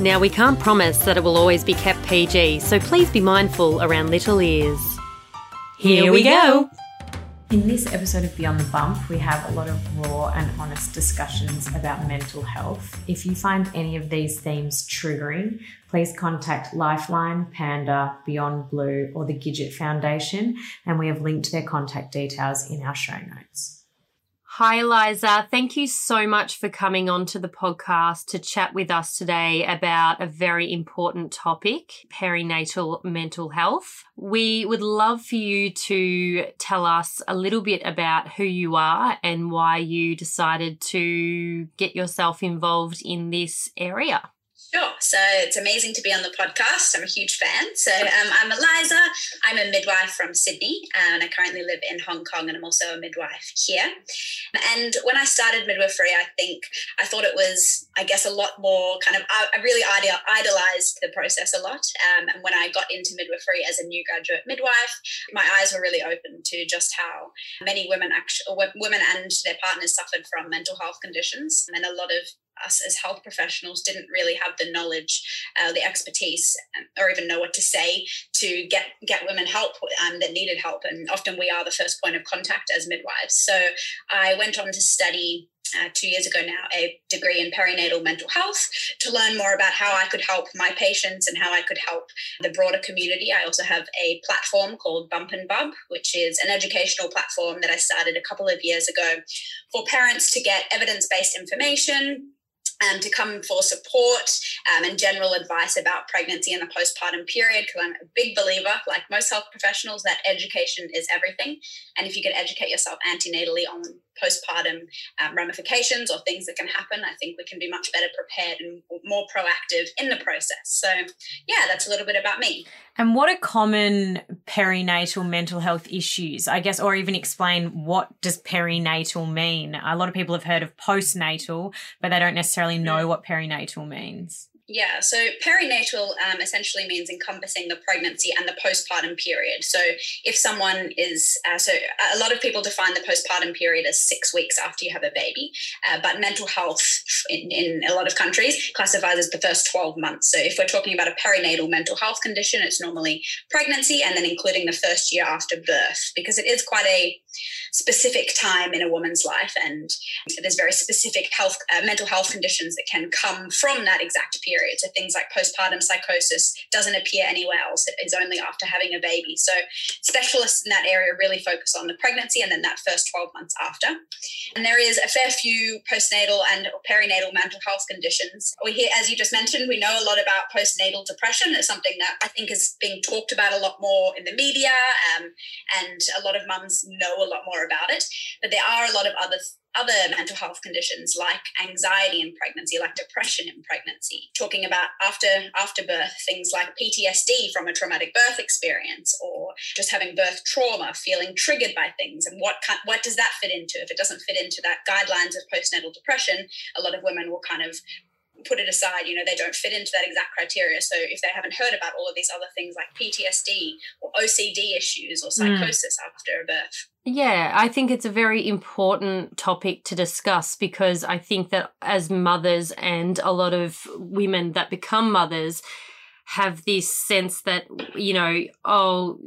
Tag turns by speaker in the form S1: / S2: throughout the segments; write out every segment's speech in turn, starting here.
S1: Now, we can't promise that it will always be kept PG, so please be mindful around little ears. Here we go.
S2: In this episode of Beyond the Bump, we have a lot of raw and honest discussions about mental health. If you find any of these themes triggering, please contact Lifeline, Panda, Beyond Blue, or the Gidget Foundation, and we have linked their contact details in our show notes.
S1: Hi, Eliza. Thank you so much for coming on to the podcast to chat with us today about a very important topic perinatal mental health. We would love for you to tell us a little bit about who you are and why you decided to get yourself involved in this area.
S3: Sure. So it's amazing to be on the podcast. I'm a huge fan. So um, I'm Eliza. I'm a midwife from Sydney, uh, and I currently live in Hong Kong, and I'm also a midwife here. And when I started midwifery, I think I thought it was, I guess, a lot more kind of. I, I really idolized the process a lot. Um, and when I got into midwifery as a new graduate midwife, my eyes were really open to just how many women actually, women and their partners suffered from mental health conditions, and a lot of us as health professionals didn't really have the knowledge, uh, the expertise, um, or even know what to say to get get women help um, that needed help. And often we are the first point of contact as midwives. So I went on to study uh, two years ago now a degree in perinatal mental health to learn more about how I could help my patients and how I could help the broader community. I also have a platform called Bump and Bub, which is an educational platform that I started a couple of years ago for parents to get evidence based information um, to come for support um, and general advice about pregnancy and the postpartum period because I'm a big believer, like most health professionals, that education is everything. And if you can educate yourself antenatally on postpartum um, ramifications or things that can happen, I think we can be much better prepared and more proactive in the process. So, yeah, that's a little bit about me.
S2: And what are common perinatal mental health issues? I guess, or even explain what does perinatal mean? A lot of people have heard of postnatal, but they don't necessarily know what perinatal means.
S3: Yeah, so perinatal um, essentially means encompassing the pregnancy and the postpartum period. So if someone is, uh, so a lot of people define the postpartum period as six weeks after you have a baby, uh, but mental health in, in a lot of countries classifies as the first 12 months. So if we're talking about a perinatal mental health condition, it's normally pregnancy and then including the first year after birth, because it is quite a specific time in a woman's life and there's very specific health, uh, mental health conditions that can come from that exact period. So things like postpartum psychosis doesn't appear anywhere else. It is only after having a baby. So specialists in that area really focus on the pregnancy and then that first 12 months after. And there is a fair few postnatal and perinatal mental health conditions. We hear, as you just mentioned, we know a lot about postnatal depression. It's something that I think is being talked about a lot more in the media, um, and a lot of mums know a lot more about it. But there are a lot of other other mental health conditions like anxiety in pregnancy, like depression in pregnancy, talking about after after birth things like PTSD from a traumatic birth experience or just having birth trauma, feeling triggered by things and what kind, what does that fit into? If it doesn't fit into that guidelines of postnatal depression, a lot of women will kind of put it aside, you know, they don't fit into that exact criteria. So if they haven't heard about all of these other things like PTSD or OCD issues or mm. psychosis mm. after a birth.
S1: Yeah, I think it's a very important topic to discuss because I think that as mothers and a lot of women that become mothers have this sense that, you know, oh,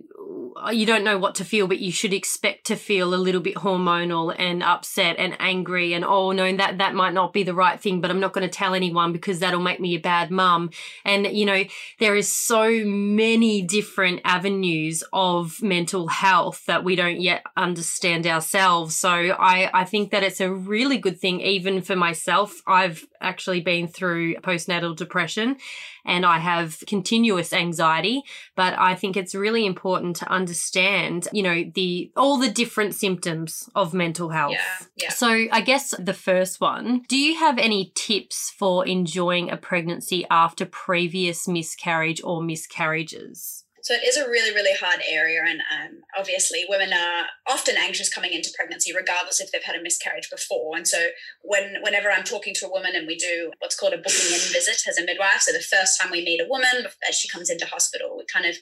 S1: you don't know what to feel, but you should expect to feel a little bit hormonal and upset and angry and oh no, that that might not be the right thing, but I'm not going to tell anyone because that'll make me a bad mum. And you know, there is so many different avenues of mental health that we don't yet understand ourselves. So I I think that it's a really good thing even for myself. I've actually been through postnatal depression and I have continuous anxiety, but I think it's really important to understand, you know, the all the different symptoms of mental health.
S3: Yeah, yeah.
S1: So I guess the first one, do you have any tips for enjoying a pregnancy after previous miscarriage or miscarriages?
S3: So it is a really, really hard area. And um, obviously, women are often anxious coming into pregnancy, regardless if they've had a miscarriage before. And so when whenever I'm talking to a woman and we do what's called a booking in visit as a midwife, so the first time we meet a woman as she comes into hospital, we kind of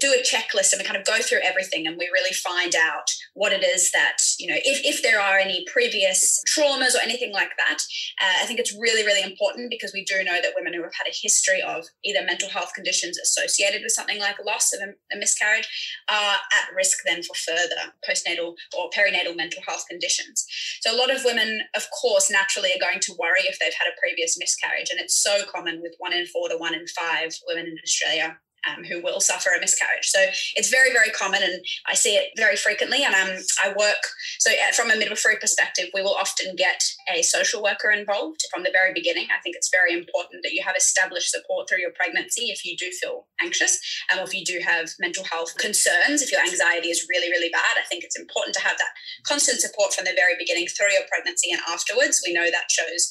S3: do a checklist and we kind of go through everything and we really find out what it is that, you know, if, if there are any previous traumas or anything like that. Uh, I think it's really, really important because we do know that women who have had a history of either mental health conditions associated with something like loss loss of a, a miscarriage are at risk then for further postnatal or perinatal mental health conditions. So a lot of women, of course, naturally are going to worry if they've had a previous miscarriage, and it's so common with one in four to one in five women in Australia um, who will suffer a miscarriage. So it's very, very common, and I see it very frequently. And um, I work so uh, from a midwifery perspective, we will often get a social worker involved from the very beginning. I think it's very important that you have established support through your pregnancy if you do feel anxious, and if you do have mental health concerns, if your anxiety is really, really bad. I think it's important to have that constant support from the very beginning through your pregnancy and afterwards. We know that shows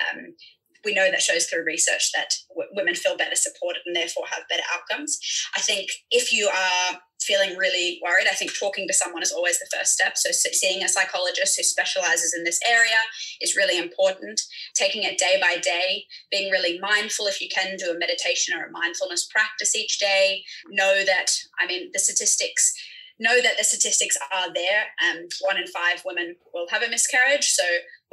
S3: um, we know that shows through research that w- women feel better supported and therefore have better outcomes. I think if you are feeling really worried, I think talking to someone is always the first step. So seeing a psychologist who specializes in this area is really important. Taking it day by day, being really mindful if you can do a meditation or a mindfulness practice each day. Know that, I mean, the statistics know that the statistics are there. Um, one in five women will have a miscarriage. So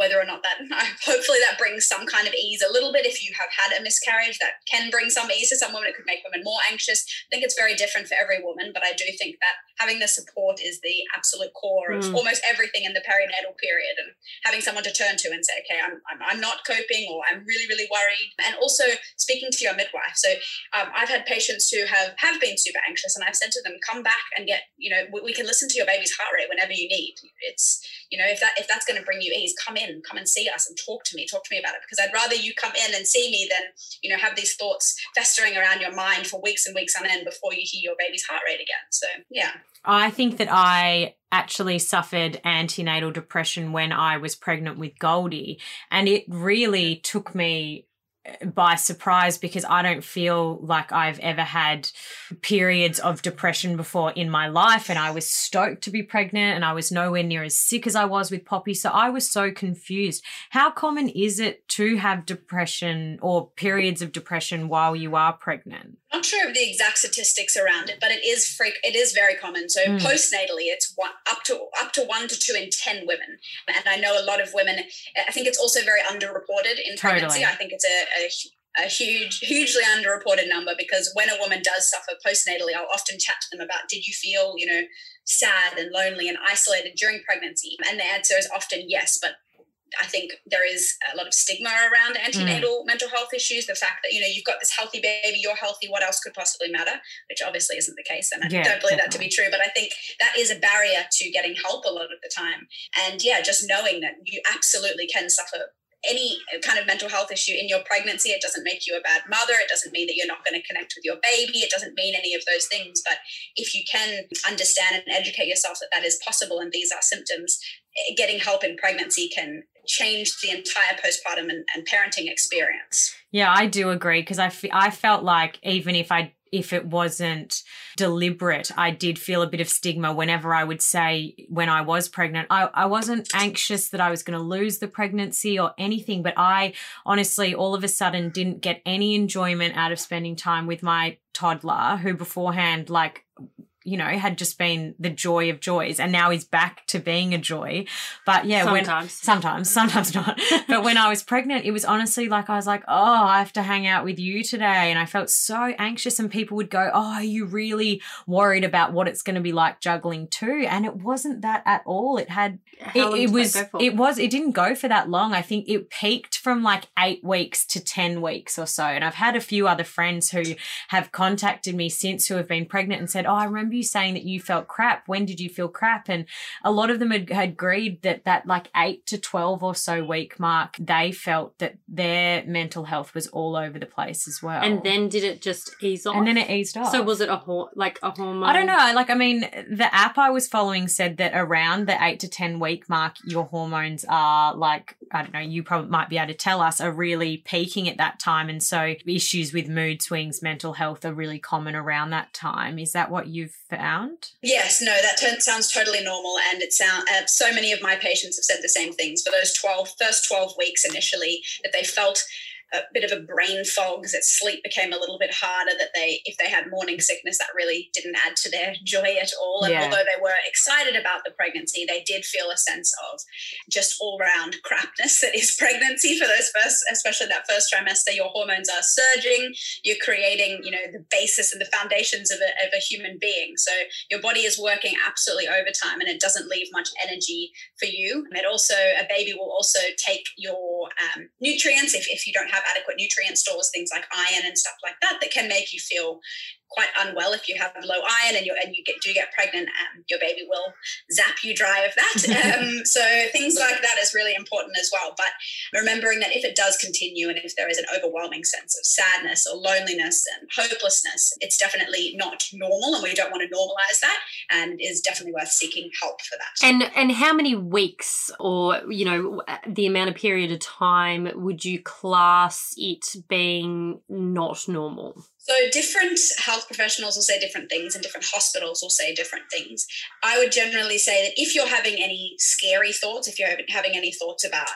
S3: whether or not that hopefully that brings some kind of ease a little bit. If you have had a miscarriage that can bring some ease to some women it could make women more anxious. I think it's very different for every woman but i do think that having the support is the absolute core of mm. almost everything in the perinatal period and having someone to turn to and say okay I'm, I'm, I'm not coping or i'm really really worried and also speaking to your midwife. So um, i've had patients who have have been super anxious and i've said to them come back and get you know we, we can listen to your baby's heart rate whenever you need. It's you know if that if that's going to bring you ease come in come and see us and talk to me, talk to me about it. Because I'd rather you come in and see me than, you know, have these thoughts festering around your mind for weeks and weeks on end before you hear your baby's heart rate again. So, yeah.
S2: I think that I actually suffered antenatal depression when I was pregnant with Goldie. And it really took me by surprise because I don't feel like I've ever had periods of depression before in my life. And I was stoked to be pregnant and I was nowhere near as sick as I was with Poppy. So I was so confused. How common is it to have depression or periods of depression while you are pregnant?
S3: Not sure of the exact statistics around it, but it is freak. It is very common. So mm. postnatally, it's one, up to up to one to two in ten women, and I know a lot of women. I think it's also very underreported in pregnancy. Totally. I think it's a, a a huge, hugely underreported number because when a woman does suffer postnatally, I'll often chat to them about did you feel, you know, sad and lonely and isolated during pregnancy? And the answer is often yes, but I think there is a lot of stigma around antenatal mm. mental health issues. The fact that you know you've got this healthy baby, you're healthy. What else could possibly matter? Which obviously isn't the case, and I yeah, don't believe definitely. that to be true. But I think that is a barrier to getting help a lot of the time. And yeah, just knowing that you absolutely can suffer any kind of mental health issue in your pregnancy. It doesn't make you a bad mother. It doesn't mean that you're not going to connect with your baby. It doesn't mean any of those things. But if you can understand and educate yourself that that is possible and these are symptoms, eh, getting help in pregnancy can change the entire postpartum and, and parenting experience.
S2: Yeah, I do agree because I, f- I felt like even if I if it wasn't deliberate, I did feel a bit of stigma whenever I would say when I was pregnant. I, I wasn't anxious that I was going to lose the pregnancy or anything, but I honestly all of a sudden didn't get any enjoyment out of spending time with my toddler who beforehand like you know, had just been the joy of joys and now he's back to being a joy. But yeah,
S1: sometimes,
S2: when, sometimes, sometimes not. but when I was pregnant, it was honestly like, I was like, oh, I have to hang out with you today. And I felt so anxious and people would go, oh, are you really worried about what it's going to be like juggling too? And it wasn't that at all. It had, it, it was, it was, it didn't go for that long. I think it peaked from like eight weeks to 10 weeks or so. And I've had a few other friends who have contacted me since who have been pregnant and said, oh, I remember remember you saying that you felt crap. When did you feel crap? And a lot of them had, had agreed that that like eight to 12 or so week mark, they felt that their mental health was all over the place as well.
S1: And then did it just ease off?
S2: And then it eased off.
S1: So was it a hor- like a hormone?
S2: I don't know. Like, I mean, the app I was following said that around the eight to 10 week mark, your hormones are like, I don't know, you probably might be able to tell us, are really peaking at that time. And so issues with mood swings, mental health are really common around that time. Is that what you've found?
S3: Yes, no, that t- sounds totally normal. And it sound, uh, so many of my patients have said the same things for those 12, first 12 weeks initially that they felt a bit of a brain fog that sleep became a little bit harder that they if they had morning sickness that really didn't add to their joy at all. And yeah. although they were excited about the pregnancy they did feel a sense of just all round crapness that is pregnancy for those first especially that first trimester. Your hormones are surging. You're creating you know the basis and the foundations of a, of a human being. So your body is working absolutely overtime and it doesn't leave much energy for you. And it also a baby will also take your um, nutrients if, if you don't have have adequate nutrient stores, things like iron and stuff like that, that can make you feel quite unwell if you have low iron and you and you get, do get pregnant, um, your baby will zap you dry of that. um, so things like that is really important as well. But remembering that if it does continue and if there is an overwhelming sense of sadness or loneliness and hopelessness, it's definitely not normal, and we don't want to normalize that, and is definitely worth seeking help for that.
S1: And and how many weeks or you know the amount of period of time would you class it being not normal?
S3: So, different health professionals will say different things, and different hospitals will say different things. I would generally say that if you're having any scary thoughts, if you're having any thoughts about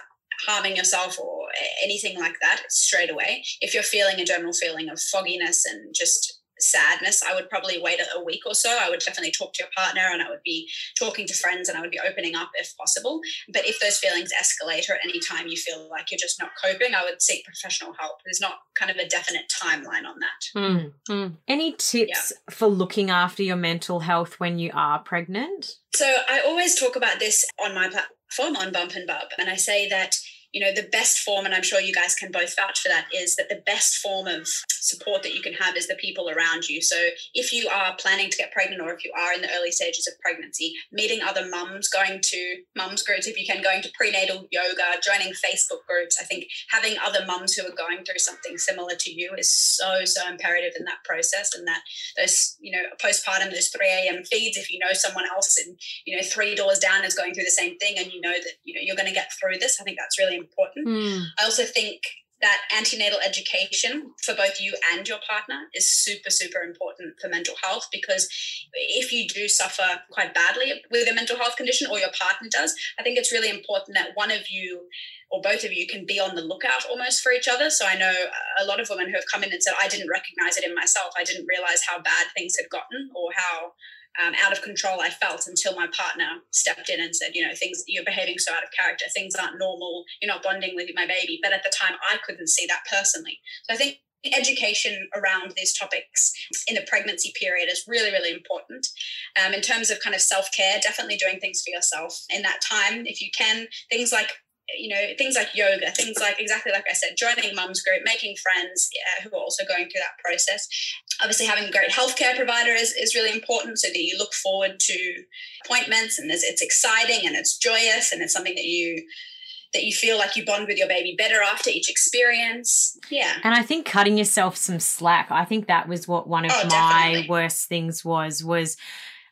S3: harming yourself or anything like that, straight away, if you're feeling a general feeling of fogginess and just sadness, I would probably wait a week or so. I would definitely talk to your partner and I would be talking to friends and I would be opening up if possible. But if those feelings escalate or at any time you feel like you're just not coping, I would seek professional help. There's not kind of a definite timeline on that.
S2: Mm, mm. Any tips yeah. for looking after your mental health when you are pregnant?
S3: So I always talk about this on my platform on Bump and Bub. And I say that you know, the best form, and I'm sure you guys can both vouch for that, is that the best form of support that you can have is the people around you. So if you are planning to get pregnant or if you are in the early stages of pregnancy, meeting other mums, going to mums groups, if you can, going to prenatal yoga, joining Facebook groups. I think having other mums who are going through something similar to you is so, so imperative in that process. And that those, you know, postpartum, those 3 a.m. feeds, if you know someone else and, you know, three doors down is going through the same thing and you know that, you know, you're going to get through this, I think that's really important. Mm. I also think that antenatal education for both you and your partner is super, super important for mental health because if you do suffer quite badly with a mental health condition or your partner does, I think it's really important that one of you or both of you can be on the lookout almost for each other. So I know a lot of women who have come in and said, I didn't recognize it in myself. I didn't realize how bad things had gotten or how um, out of control I felt until my partner stepped in and said, you know, things you're behaving so out of character, things aren't normal, you're not bonding with my baby. But at the time, I couldn't see that personally. So I think education around these topics in the pregnancy period is really, really important. Um, in terms of kind of self care, definitely doing things for yourself in that time if you can. Things like you know things like yoga things like exactly like i said joining mums group making friends uh, who are also going through that process obviously having a great healthcare provider is, is really important so that you look forward to appointments and it's exciting and it's joyous and it's something that you that you feel like you bond with your baby better after each experience. Yeah.
S2: And I think cutting yourself some slack. I think that was what one of oh, my definitely. worst things was was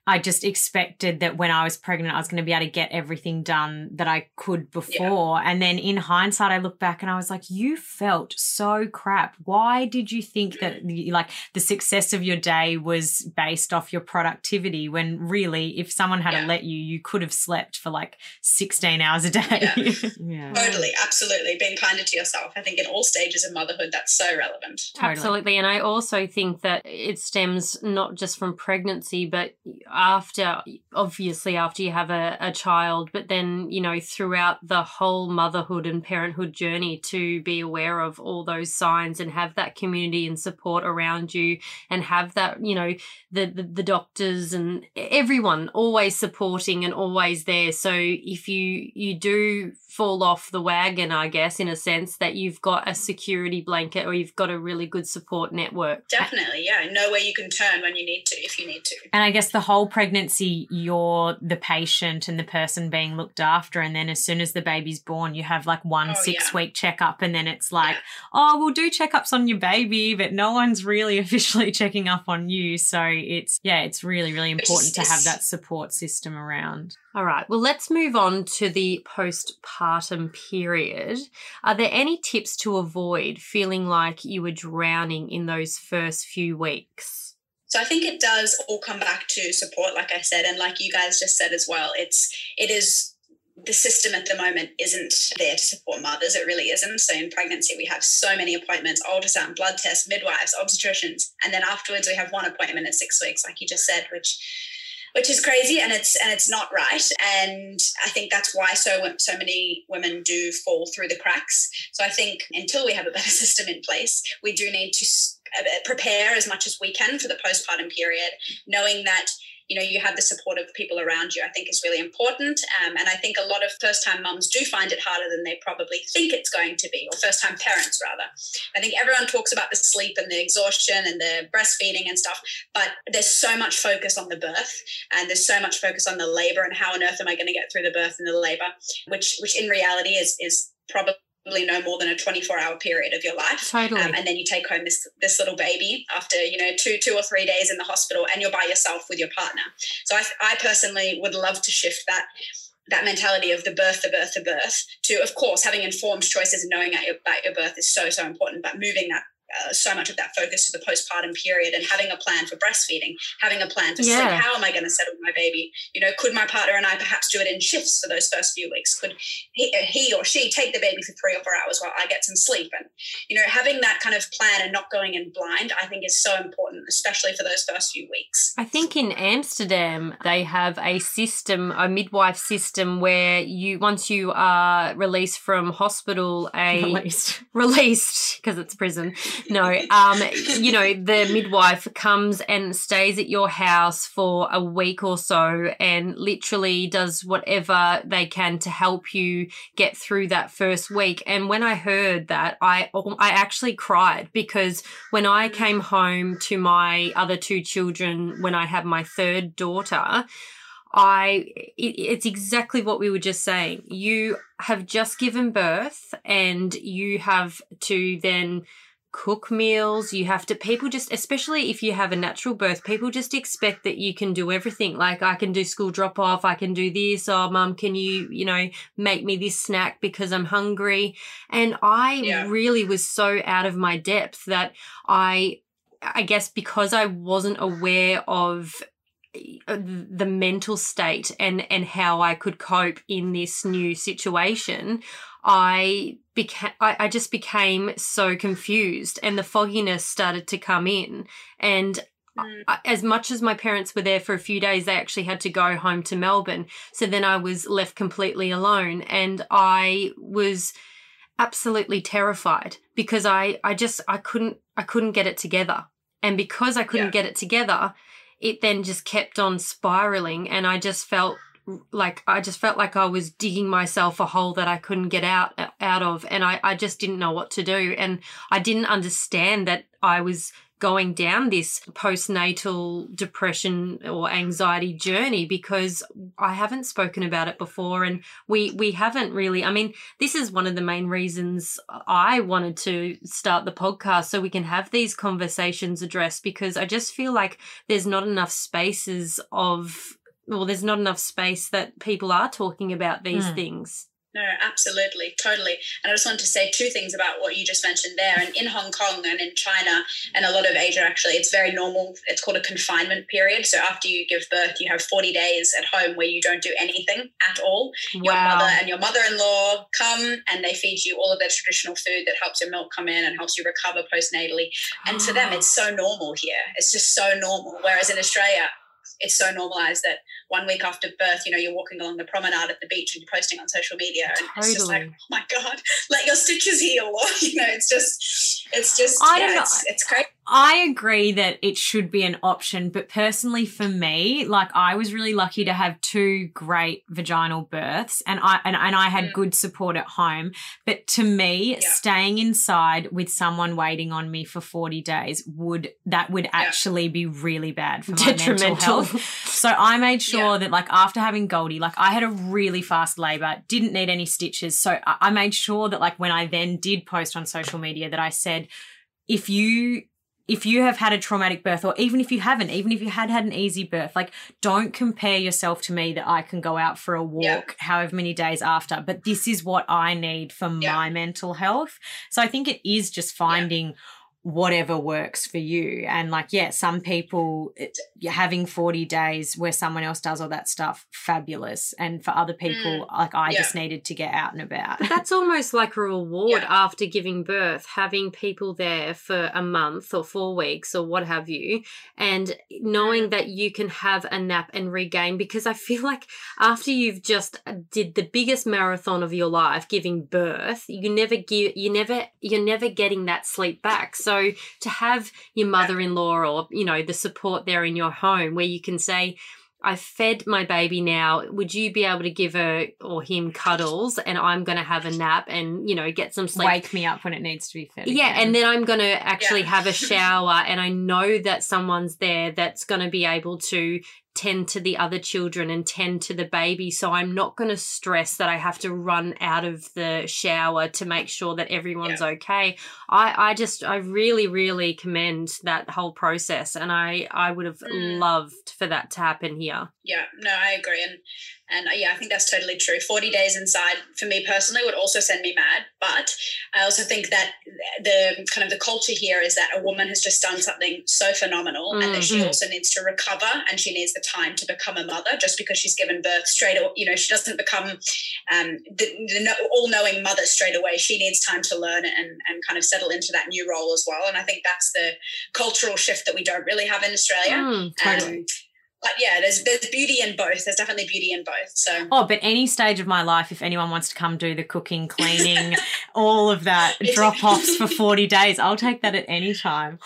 S2: I just expected that when I was pregnant, I was going to be able to get everything done that I could before. Yeah. And then in hindsight, I look back and I was like, you felt so crap. Why did you think that like the success of your day was based off your productivity when really, if someone had yeah. let you, you could have slept for like 16 hours a day? Yeah.
S3: yeah. Totally. Absolutely. Being kinder to yourself. I think in all stages of motherhood, that's so relevant.
S1: Totally. Absolutely. And I also think that it stems not just from pregnancy, but after obviously after you have a, a child but then you know throughout the whole motherhood and parenthood journey to be aware of all those signs and have that community and support around you and have that you know the the, the doctors and everyone always supporting and always there. So if you you do fall off the wagon i guess in a sense that you've got a security blanket or you've got a really good support network.
S3: Definitely yeah. Know where you can turn when you need to if you need to.
S2: And i guess the whole pregnancy you're the patient and the person being looked after and then as soon as the baby's born you have like one oh, six yeah. week checkup and then it's like yeah. oh we'll do checkups on your baby but no one's really officially checking up on you so it's yeah it's really really important to have that support system around
S1: all right. Well, let's move on to the postpartum period. Are there any tips to avoid feeling like you were drowning in those first few weeks?
S3: So I think it does all come back to support, like I said, and like you guys just said as well. It's it is the system at the moment isn't there to support mothers. It really isn't. So in pregnancy, we have so many appointments, ultrasound, blood tests, midwives, obstetricians, and then afterwards we have one appointment at six weeks, like you just said, which which is crazy and it's and it's not right and i think that's why so so many women do fall through the cracks so i think until we have a better system in place we do need to prepare as much as we can for the postpartum period knowing that you know you have the support of people around you i think is really important. Um, and i think a lot of first time mums do find it harder than they probably think it's going to be or first time parents rather. I think everyone talks about the sleep and the exhaustion and the breastfeeding and stuff but there's so much focus on the birth and there's so much focus on the labor and how on earth am i going to get through the birth and the labor which which in reality is is probably no more than a 24 hour period of your life
S1: totally. Um,
S3: and then you take home this this little baby after you know two two or three days in the hospital and you're by yourself with your partner so i, I personally would love to shift that that mentality of the birth, the birth, the birth, to of course having informed choices and knowing about your, about your birth is so so important. But moving that uh, so much of that focus to the postpartum period and having a plan for breastfeeding, having a plan for yeah. sleep. How am I going to settle my baby? You know, could my partner and I perhaps do it in shifts for those first few weeks? Could he, uh, he or she take the baby for three or four hours while I get some sleep? And, you know, having that kind of plan and not going in blind, I think is so important, especially for those first few weeks.
S1: I think in Amsterdam, they have a system, a midwife system where you, once you are released from hospital, a
S2: released,
S1: released because it's prison, no, um, you know, the midwife comes and stays at your house for a week or so and literally does whatever they can to help you get through that first week. And when I heard that, I I actually cried because when I came home to my other two children when I had my third daughter, I, it, it's exactly what we were just saying. You have just given birth and you have to then cook meals. You have to, people just, especially if you have a natural birth, people just expect that you can do everything. Like, I can do school drop off, I can do this. Oh, mum, can you, you know, make me this snack because I'm hungry? And I yeah. really was so out of my depth that I, I guess because I wasn't aware of the mental state and and how I could cope in this new situation I became I, I just became so confused and the fogginess started to come in and Mm. as much as my parents were there for a few days, they actually had to go home to Melbourne. So then I was left completely alone and I was absolutely terrified because I, I just, I couldn't, I couldn't get it together. And because I couldn't yeah. get it together, it then just kept on spiraling and I just felt like I just felt like I was digging myself a hole that I couldn't get out out of and I, I just didn't know what to do and I didn't understand that I was going down this postnatal depression or anxiety journey because I haven't spoken about it before and we we haven't really I mean this is one of the main reasons I wanted to start the podcast so we can have these conversations addressed because I just feel like there's not enough spaces of well, there's not enough space that people are talking about these mm. things.
S3: No, absolutely, totally. And I just wanted to say two things about what you just mentioned there. And in Hong Kong and in China and a lot of Asia, actually, it's very normal. It's called a confinement period. So after you give birth, you have 40 days at home where you don't do anything at all. Wow. Your mother and your mother in law come and they feed you all of their traditional food that helps your milk come in and helps you recover postnatally. And to them, it's ah. so normal here. It's just so normal. Whereas in Australia, it's so normalized that one week after birth, you know, you're walking along the promenade at the beach and you're posting on social media, and totally. it's just like, oh my god, let your stitches heal, or you know, it's just, it's just, I yeah, don't know. It's, it's crazy.
S2: I agree that it should be an option, but personally for me, like I was really lucky to have two great vaginal births and I and, and I had mm. good support at home. But to me, yeah. staying inside with someone waiting on me for 40 days would that would actually be really bad for my mental health. so I made sure yeah. that like after having Goldie, like I had a really fast labor, didn't need any stitches. So I, I made sure that like when I then did post on social media that I said if you if you have had a traumatic birth or even if you haven't even if you had had an easy birth like don't compare yourself to me that i can go out for a walk yeah. however many days after but this is what i need for yeah. my mental health so i think it is just finding yeah whatever works for you. And like, yeah, some people it, having 40 days where someone else does all that stuff, fabulous. And for other people, mm, like I yeah. just needed to get out and about.
S1: But that's almost like a reward yeah. after giving birth, having people there for a month or four weeks or what have you, and knowing mm. that you can have a nap and regain. Because I feel like after you've just uh, did the biggest marathon of your life, giving birth, you never give, you never, you're never getting that sleep back. So so to have your mother-in-law or you know the support there in your home where you can say I've fed my baby now. Would you be able to give her or him cuddles and I'm going to have a nap and, you know, get some sleep?
S2: Wake me up when it needs to be fed.
S1: Yeah. Again. And then I'm going to actually yeah. have a shower and I know that someone's there that's going to be able to tend to the other children and tend to the baby. So I'm not going to stress that I have to run out of the shower to make sure that everyone's yeah. okay. I, I just, I really, really commend that whole process. And I, I would have mm. loved for that to happen here.
S3: Yeah, no, I agree. And and uh, yeah, I think that's totally true. 40 days inside for me personally would also send me mad. But I also think that the kind of the culture here is that a woman has just done something so phenomenal mm-hmm. and that she mm-hmm. also needs to recover and she needs the time to become a mother just because she's given birth straight away. You know, she doesn't become um, the, the all knowing mother straight away. She needs time to learn and, and kind of settle into that new role as well. And I think that's the cultural shift that we don't really have in Australia. Mm, totally. Um, but yeah, there's there's beauty in both. There's definitely beauty in both. So
S2: oh, but any stage of my life, if anyone wants to come do the cooking, cleaning, all of that, drop offs for forty days, I'll take that at any time.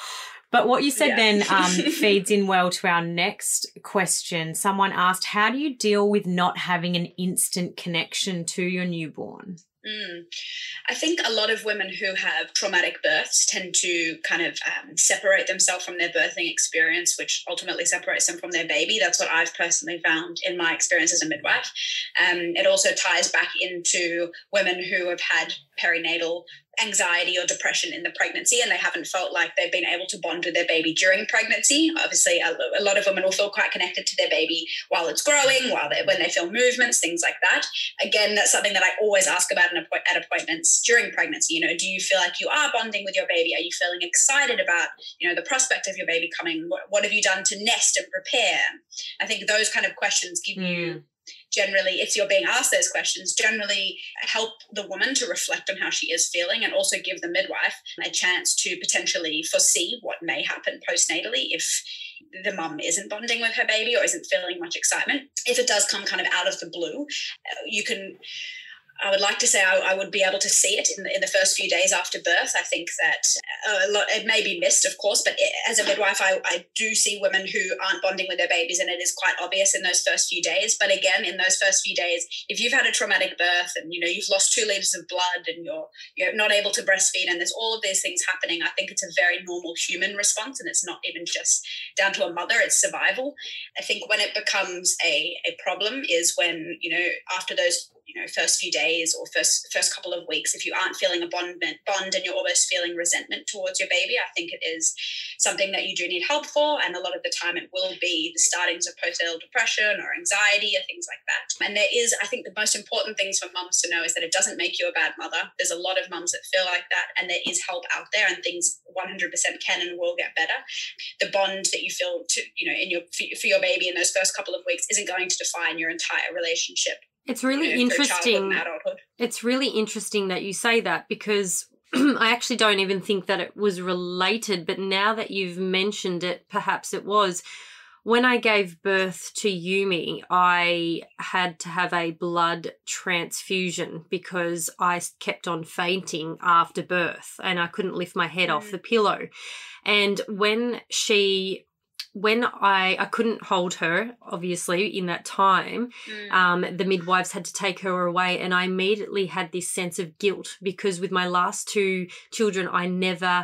S2: But what you said yeah. then um, feeds in well to our next question. Someone asked, "How do you deal with not having an instant connection to your newborn?"
S3: Mm. I think a lot of women who have traumatic births tend to kind of um, separate themselves from their birthing experience, which ultimately separates them from their baby. That's what I've personally found in my experience as a midwife. Um, it also ties back into women who have had perinatal anxiety or depression in the pregnancy and they haven't felt like they've been able to bond with their baby during pregnancy. Obviously, a, a lot of women will feel quite connected to their baby while it's growing, while they when they feel movements, things like that. Again, that's something that I always ask about at appointments during pregnancy. You know, do you feel like you are bonding with your baby? Are you feeling excited about you know the prospect of your baby coming? What, what have you done to nest and prepare? I think those kind of questions give mm. you generally, if you're being asked those questions, generally help the woman to reflect on how she is feeling and also give the midwife a chance to potentially foresee what may happen postnatally if the mum isn't bonding with her baby or isn't feeling much excitement. If it does come kind of out of the blue, uh, you can I would like to say I, I, would be able to see it in the, in the first few days after birth. I think that uh, a lot, it may be missed, of course, but it, as a midwife, I, I, do see women who aren't bonding with their babies, and it is quite obvious in those first few days. But again, in those first few days, if you've had a traumatic birth and you know you've lost two liters of blood and you're you're not able to breastfeed, and there's all of these things happening, I think it's a very normal human response, and it's not even just down to a mother; it's survival. I think when it becomes a a problem is when you know after those you know first few days or first first couple of weeks if you aren't feeling a bond bond and you're almost feeling resentment towards your baby i think it is something that you do need help for. And a lot of the time it will be the startings of postnatal depression or anxiety or things like that. And there is i think the most important things for mums to know is that it doesn't make you a bad mother. There's a lot of mums that feel like that and there is help out there and things 100% can and will get better. The bond that you feel to you know in your for your baby in those first couple of weeks isn't going to define your entire relationship
S2: it's really you know, interesting. It's really interesting that you say that because I actually don't even think that it was related, but now that you've mentioned it, perhaps it was.
S1: when I gave birth to Yumi, I had to have a blood transfusion because I kept on fainting after birth and I couldn't lift my head off
S3: Mm.
S1: the pillow. And when she when I I couldn't hold her obviously in that time
S3: Mm.
S1: um, the midwives had to take her away and i immediately had this sense of guilt because with my last two children i never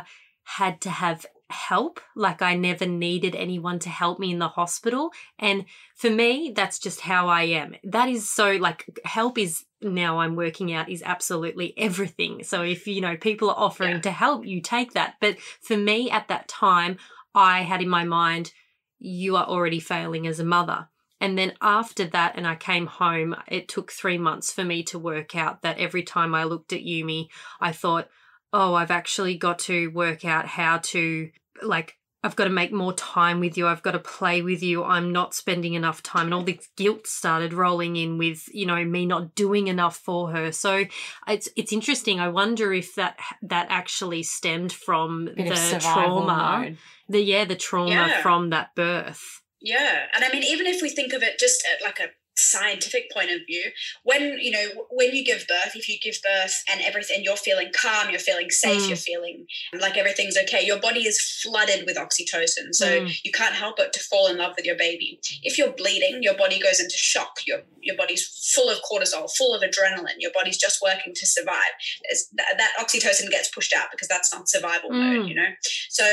S1: had to have help. Like i never needed anyone to help me in the hospital. And for me that's just how i am. That is so like help is now i'm working out is absolutely everything. So if you know people are offering
S3: Yeah.
S1: to help you take that. But for me at that time i had in my mind you are already failing as a mother. And then after that, and I came home, it took three months for me to work out that every time I looked at Yumi, I thought, oh, I've actually got to work out how to, like, I've got to make more time with you. I've got to play with you. I'm not spending enough time. And all this guilt started rolling in with, you know, me not doing enough for her. So it's it's interesting. I wonder if that that actually stemmed from
S2: Bit
S1: the trauma.
S2: mode.
S1: The yeah, the trauma
S3: Yeah.
S1: from that birth.
S3: Yeah, and I mean, even if we think of it just at like a scientific point of view, when you know when you give birth, if you give birth and everything, you're feeling calm, you're feeling safe,
S1: Mm.
S3: you're feeling like everything's okay. Your body is flooded with oxytocin, so
S1: Mm.
S3: you can't help but to fall in love with your baby. If you're bleeding, your body goes into shock. Your your body's full of cortisol, full of adrenaline. Your body's just working to survive. That, that oxytocin gets pushed out because that's not survival
S1: Mm.
S3: mode, you know. So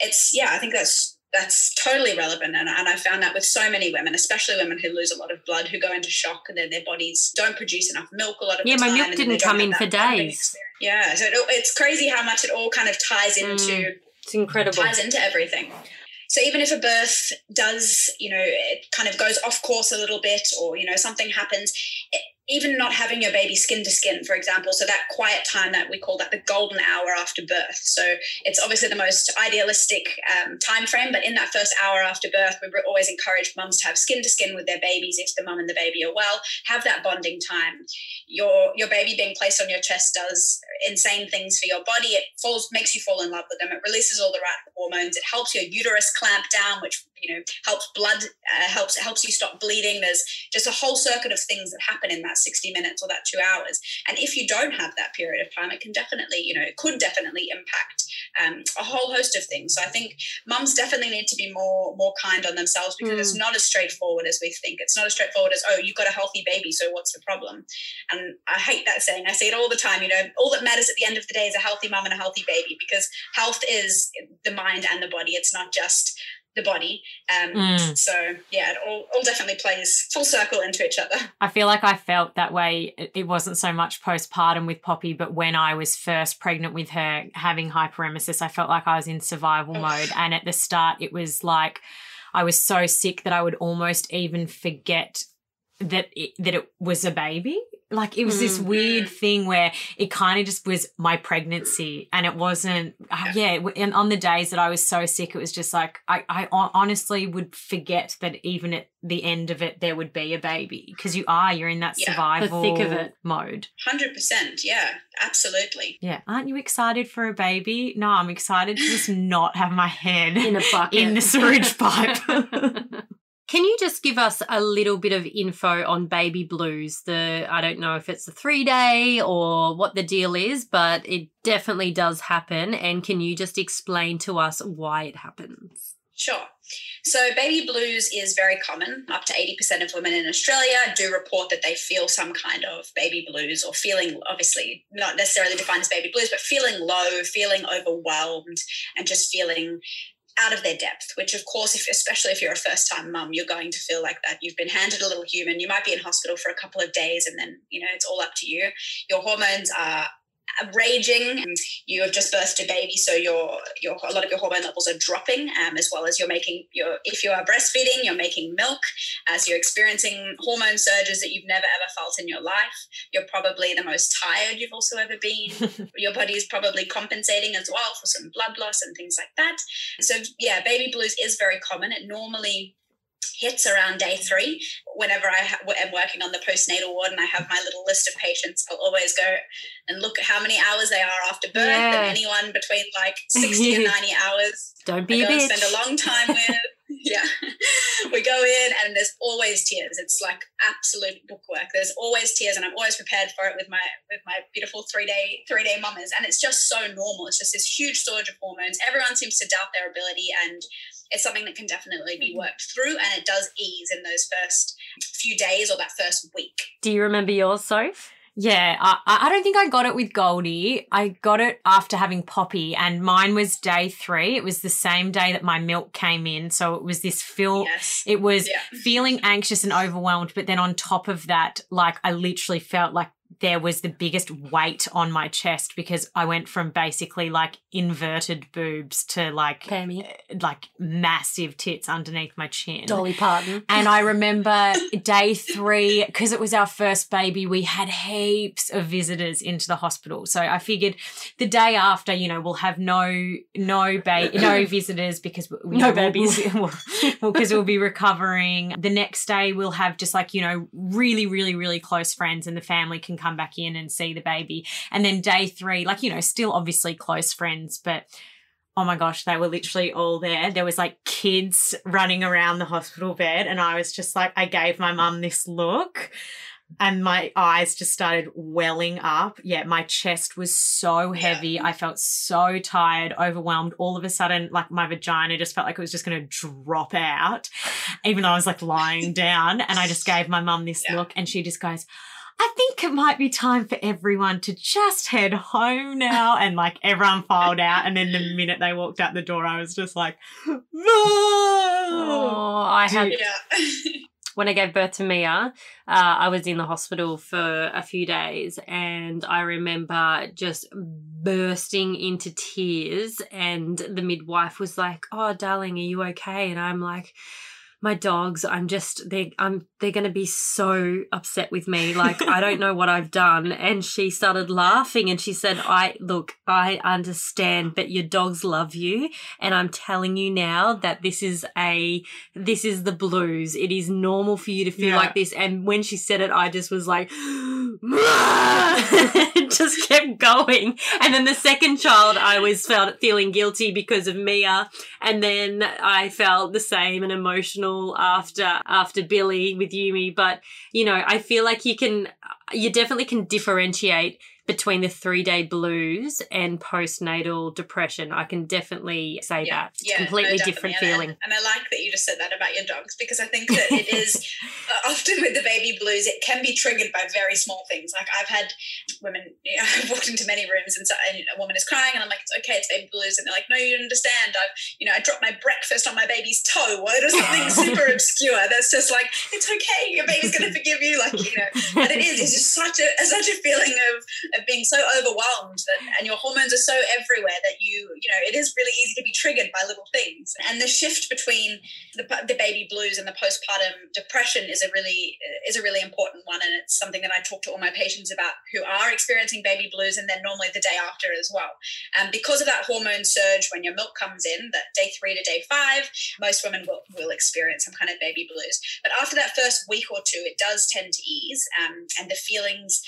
S3: it's yeah, I think that's that's totally relevant and, and i found that with so many women especially women who lose a lot of blood who go into shock and then their bodies don't produce enough milk a lot of
S1: Yeah, my milk didn't come in for days.
S3: yeah so it, it's crazy how much it all kind of ties
S1: Mm.
S3: into
S1: It's incredible.
S3: ties into everything so even if a birth does you know it kind of goes off course a little bit or you know something happens it, even not having your baby skin to skin for example. So that quiet time that we call that the golden hour after birth. So it's obviously the most idealistic um, time frame but in that first hour after birth we always encourage mums to have skin to skin with their babies if the mum and the baby are well. Have that bonding time. Your your baby being placed on your chest does insane things for your body. It falls makes you fall in love with them. It releases all the right hormones. It helps your uterus clamp down which you know helps blood uh, helps helps you stop bleeding. There's just a whole circuit of things that happen in that 60 minutes or that two hours. And if you don't have that period of time it can definitely you know it could definitely impact um, a whole host of things. So i think mums definitely need to be more more kind on themselves because it's not as straightforward as we think. It's not as straightforward as oh you've got a healthy baby so what's the problem? And i hate that saying. I say it all the time you know all that matters at the end of the day is a healthy mum and a healthy baby because health is the mind and the body. It's not just the body um,
S2: Mm.
S3: so yeah it all, all definitely plays full circle into each other
S2: I feel like I felt that way. It- wasn't so much postpartum with Poppy, but when I was first pregnant with her having hyperemesis, I felt like I was in survival mode. And at the start, it was like I was so sick that I would almost even forget that it, that it was a baby. Like it was this
S1: Mm.
S2: weird thing where it kind of just was my pregnancy, and it wasn't. Uh, yeah, and on the days that I was so sick, it was just like I, I honestly would forget that even at the end of it there would be a baby because you are you're in that
S3: Yeah,
S2: survival
S1: thick of it.
S2: mode.
S3: 100% yeah absolutely
S2: Yeah, aren't you excited for a baby? No, I'm excited to just not have my head
S1: in a bucket
S2: in the sewage pipe.
S1: Can you just give us a little bit of info on baby blues? The I don't know if it's a three day or what the deal is, but it definitely does happen. And can you just explain to us why it happens?
S3: Sure. So, baby blues is very common. Up to 80% of women in Australia do report that they feel some kind of baby blues or feeling, obviously, not necessarily defined as baby blues, but feeling low, feeling overwhelmed, and just feeling out of their depth which of course if especially if you're a first time mum you're going to feel like that you've been handed a little human. You might be in hospital for a couple of days and then you know it's all up to you. Your hormones are raging and you have just birthed a baby so your your a lot of your hormone levels are dropping um, as well as you're making your if you are breastfeeding you're making milk as you're experiencing hormone surges that you've never ever felt in your life. You're probably the most tired you've also ever been. Your body is probably compensating as well for some blood loss and things like that. So yeah baby blues is very common. It normally hits around day three. Whenever I ha- am working on the postnatal ward and I have my little list of patients, I'll always go and look at how many hours they are after birth.
S1: Yeah.
S3: And anyone between like 60 and 90 hours,
S1: Don't
S3: I
S1: be a
S3: and
S1: bitch.
S3: spend a long time with. yeah. we go in and there's always tears. It's like absolute bookwork. There's always tears and I'm always prepared for it with my with my beautiful three day three day mamas. And it's just so normal. It's just this huge storage of hormones. Everyone seems to doubt their ability and it's something that can definitely be hmm. worked through and it does ease in those first few days or that first week.
S1: Do you remember yours, Soph?
S2: Yeah, I, I don't think I got it with Goldie. I got it after having Poppy, and mine was day three. It was the same day that my milk came in, so it was this feel.
S3: Yes.
S2: It was
S3: Yeah.
S2: feeling anxious and overwhelmed, but then on top of that, like I literally felt like there was the biggest weight on my chest because I went from basically like inverted boobs to like
S1: Pammy.
S2: Uh, like massive tits underneath my chin.
S1: Dolly Parton.
S2: And I remember day three, because it was our first baby, we had heaps of visitors into the hospital. So I figured the day after, you know, we'll have no no ba- no visitors because we
S1: No
S2: we'll-
S1: babies.
S2: we'll, we'll, because we'll be recovering. The next day we'll have just like, you know, really, really, really close friends and the family can come back in and see the baby. And then day three, like, you know, still obviously close friends, but Oh my gosh, they were literally all there. There was like kids running around the hospital bed, and I was just like, I gave my mum this look, and my eyes just started welling up. Yeah, my chest was so heavy. I felt so tired, overwhelmed. All of a sudden, like my vagina just felt like it was just going to drop out, even though I was like lying down. And I just gave my mum this
S3: Yeah.
S2: look, and she just goes, I think it might be time for everyone to just head home now. And like everyone filed out. And then the minute they walked out the door, I was just like, no.
S1: Oh, I had
S3: Yeah.
S1: when I gave birth to Mia, uh, I was in the hospital for a few days and I remember just bursting into tears. And the midwife was like, Oh, darling, are you okay? And I'm like, my dogs, I'm just they I'm they're gonna be so upset with me. Like I don't know what I've done. And she started laughing and she said, I look, I understand, but your dogs love you. And I'm telling you now that this is a this is the blues. It is normal for you to feel
S2: Yeah.
S1: like this. And when she said it, I just was like, just kept going. And then the second child, I was felt feeling guilty because of Mia, and then I felt the same and emotional after after Billy with Yumi. But you know, I feel like you can, you definitely can differentiate between the three day blues and postnatal depression. I can definitely say
S3: Yeah,
S1: that. It's
S3: yeah,
S1: completely
S3: no,
S1: different
S3: definitely.
S1: feeling.
S3: And, and I like that you just said that about your dogs because I think that it is uh, often with the baby blues, it can be triggered by very small things. Like I've had women, you know, I've walked into many rooms and, so, and a woman is crying, and I'm like, it's okay, it's baby blues, and they're like, no, you don't understand. I've, you know, I dropped my breakfast on my baby's toe, or it was something super obscure. That's just like, it's okay, your baby's gonna forgive you, like you know. But it is, it's just such a such a feeling of of being so overwhelmed that, and your hormones are so everywhere that you, you know, it is really easy to be triggered by little things. And the shift between the, the baby blues and the postpartum depression is a really is a really important one, and it's something that I talk to all my patients about who are experiencing baby blues, and then normally the day after as well. And because of that hormone surge when your milk comes in, that day three to day five, most women will, will experience some kind of baby blues. But after that first week or two, it does tend to ease, um, and the feelings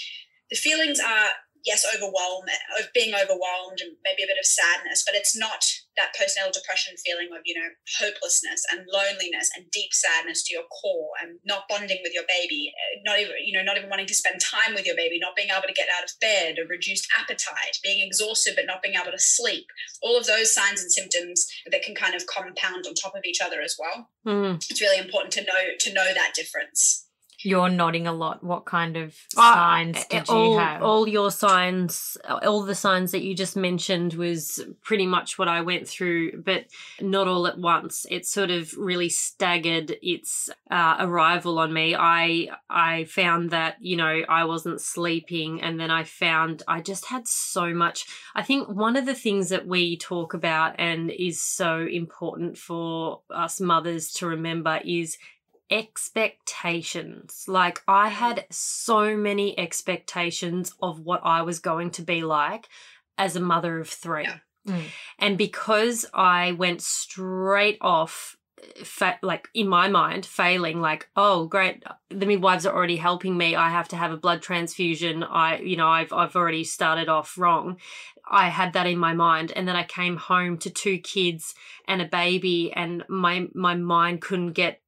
S3: the feelings are yes overwhelmed of being overwhelmed and maybe a bit of sadness but it's not that postnatal depression feeling of you know hopelessness and loneliness and deep sadness to your core and not bonding with your baby not even you know not even wanting to spend time with your baby not being able to get out of bed a reduced appetite being exhausted but not being able to sleep. All of those signs and symptoms that can kind of compound on top of each other as well.
S1: Mm.
S3: it's really important to know to know that difference
S2: You're nodding a lot. What kind of
S1: Uh,
S2: signs did
S1: all,
S2: you have?
S1: all your signs, all the signs that you just mentioned was pretty much what I went through, but not all at once. It sort of really staggered its uh, arrival on me. I I found that you know I wasn't sleeping, and then I found I just had so much. I think one of the things that we talk about and is so important for us mothers to remember is expectations. Like I had so many expectations of what I was going to be like as a mother of three.
S3: Yeah.
S2: Mm.
S1: And because I went straight off fa- like in my mind failing like oh great the midwives are already helping me i have to have a blood transfusion i you know i've i've already started off wrong i had that in my mind and then i came home to two kids and a baby and my my mind couldn't get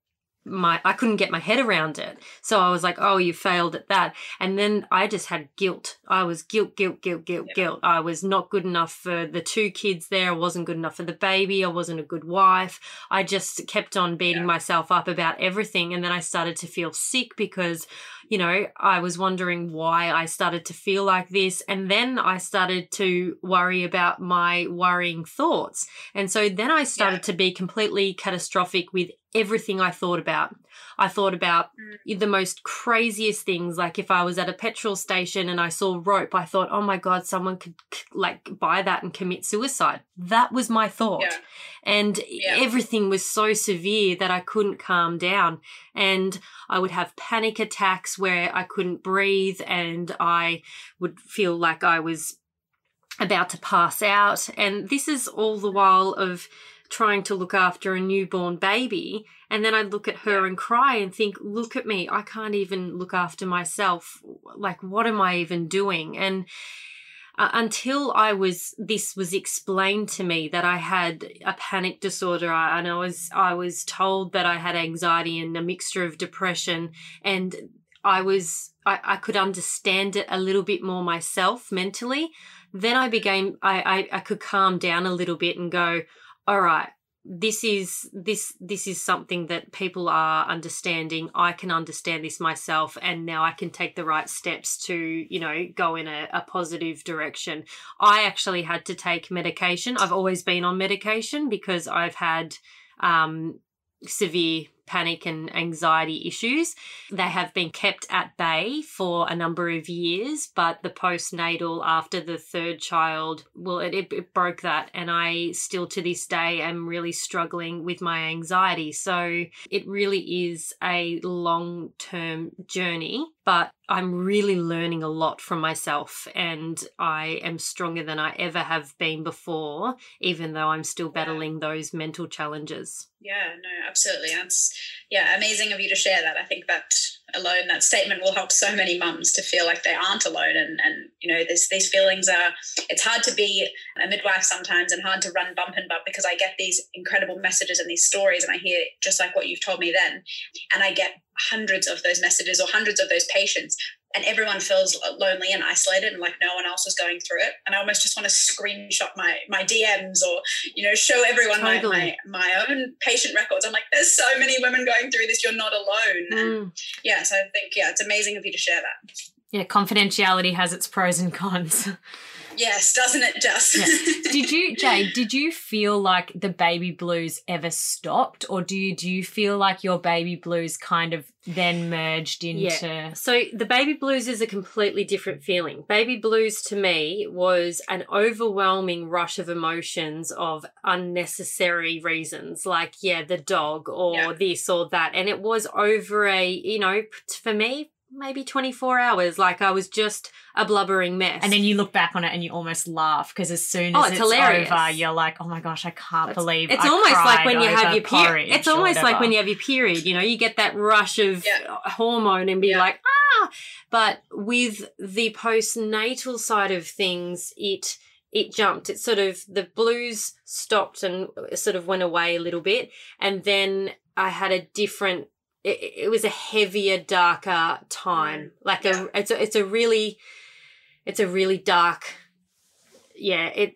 S1: my I couldn't get my head around it. So I was like, "Oh, you failed at that." And then I just had guilt. I was guilt, guilt, guilt, guilt, yeah. guilt. I was not good enough for the two kids there. I wasn't good enough for the baby. I wasn't a good wife. I just kept on beating yeah. myself up about everything and then I started to feel sick because you know, I was wondering why I started to feel like this. And then I started to worry about my worrying thoughts. And so then I started yeah. to be completely catastrophic with everything I thought about. I thought about mm. the most craziest things. Like if I was at a petrol station and I saw rope, I thought, oh my God, someone could like buy that and commit suicide. That was my thought. Yeah. And yeah. everything was so severe that I couldn't calm down. And I would have panic attacks where I couldn't breathe and I would feel like I was about to pass out. And this is all the while of trying to look after a newborn baby. And then I look at her and cry and think, look at me. I can't even look after myself. Like, what am I even doing? And uh, until I was, this was explained to me that I had a panic disorder and I was, I was told that I had anxiety and a mixture of depression and I was, I, I could understand it a little bit more myself mentally. Then I became, I, I, I could calm down a little bit and go, all right, this is this this is something that people are understanding. I can understand this myself and now i can take the right steps to you know go in a, a, positive direction. I actually had to take medication. I've always been on medication because i've had um, severe panic and anxiety issues. They have been kept at bay for a number of years, but the postnatal after the third child, well, it, it, broke that. And I still to this day am really struggling with my anxiety. So it really is a long term journey, but I'm really learning a lot from myself and I am stronger than I ever have been before, even though I'm still battling those mental challenges.
S3: Yeah, no, absolutely. That's yeah, amazing of you to share that. I think that alone, that statement will help so many mums to feel like they aren't alone. And and you know, this, these feelings are. It's hard to be a midwife sometimes, and hard to run bump and bub because I get these incredible messages and these stories, and I hear just like what you've told me then, and I get hundreds of those messages or hundreds of those patients and everyone feels lonely and isolated and like no one else is going through it. And i almost just want to screenshot my my dms or you know show everyone totally. my, my, my own patient records. I'm like there's so many women going through this you're not alone. Mm. and yeah so i think yeah it's amazing of you to share that.
S2: Yeah confidentiality has its pros and cons
S3: Yes, doesn't it just?
S2: yeah. Did you, Jay, did you feel like the baby blues ever stopped? Or do you do you feel like your baby blues kind of then merged into
S1: yeah. So the baby blues is a completely different feeling. Baby blues to me was an overwhelming rush of emotions of unnecessary reasons, like yeah, the dog or yeah. this or that. And it was over a, you know, for me, maybe 24 hours. Like I was just a blubbering mess.
S2: And then you look back on it and you almost laugh because as soon as oh, it's, it's over, you're like, oh my gosh, I can't it's, believe
S1: it's
S2: I
S1: almost like when you have your period. It's almost like when you have your period, you know, you get that rush of yeah. hormone and be yeah. like, ah. But with the postnatal side of things, it it jumped. It sort of the blues stopped and sort of went away a little bit. And then I had a different it, it was a heavier, darker time. Mm. Like yeah. a, it's a, it's a really, it's a really dark. Yeah, it,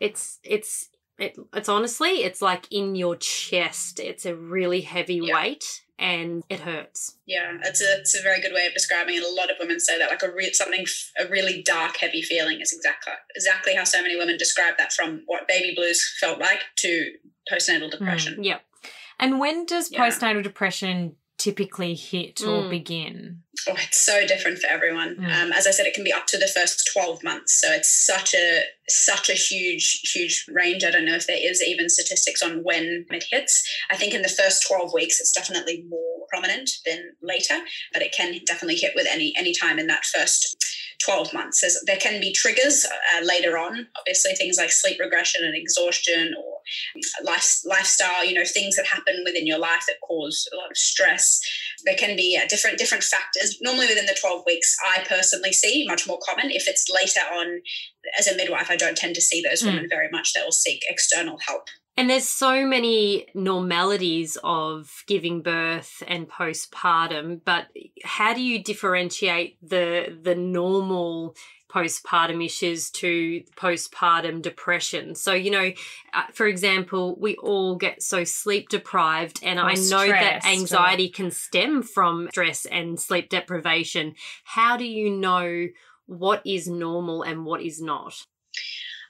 S1: it's, it's, it, it's honestly, it's like in your chest. It's a really heavy yeah. weight and it hurts.
S3: Yeah, it's a it's a very good way of describing it. A lot of women say that like a real something a really dark, heavy feeling is exactly exactly how so many women describe that from what baby blues felt like to postnatal depression.
S1: Mm, yep.
S2: And when does yeah. postnatal depression typically hit mm. or begin?
S3: Oh, it's so different for everyone. Mm. Um, as I said, it can be up to the first 12 months. So it's such a such a huge, huge range. I don't know if there is even statistics on when it hits. I think in the first 12 weeks, it's definitely more prominent than later, but it can definitely hit with any any time in that first 12 months. There's, there can be triggers uh, later on, obviously, things like sleep regression and exhaustion or life, lifestyle, you know, things that happen within your life that cause a lot of stress. There can be yeah, different different factors. Normally within the 12 weeks, I personally see much more common. If it's later on as a midwife, I don't tend to see those women mm. very much. They will seek external help.
S1: And there's so many normalities of giving birth and postpartum, but how do you differentiate the the normal postpartum issues to postpartum depression. So, you know, uh, for example, we all get so sleep deprived, and I know that anxiety can stem from stress and sleep deprivation. How do you know what is normal and what is not?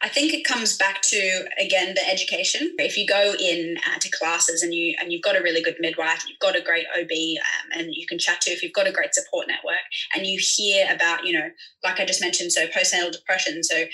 S3: I think it comes back to again the education. If you go in uh, to classes and you and you've got a really good midwife, you've got a great OB, um, and you can chat to if you've got a great support network, and you hear about you know like I just mentioned, so postnatal depression, so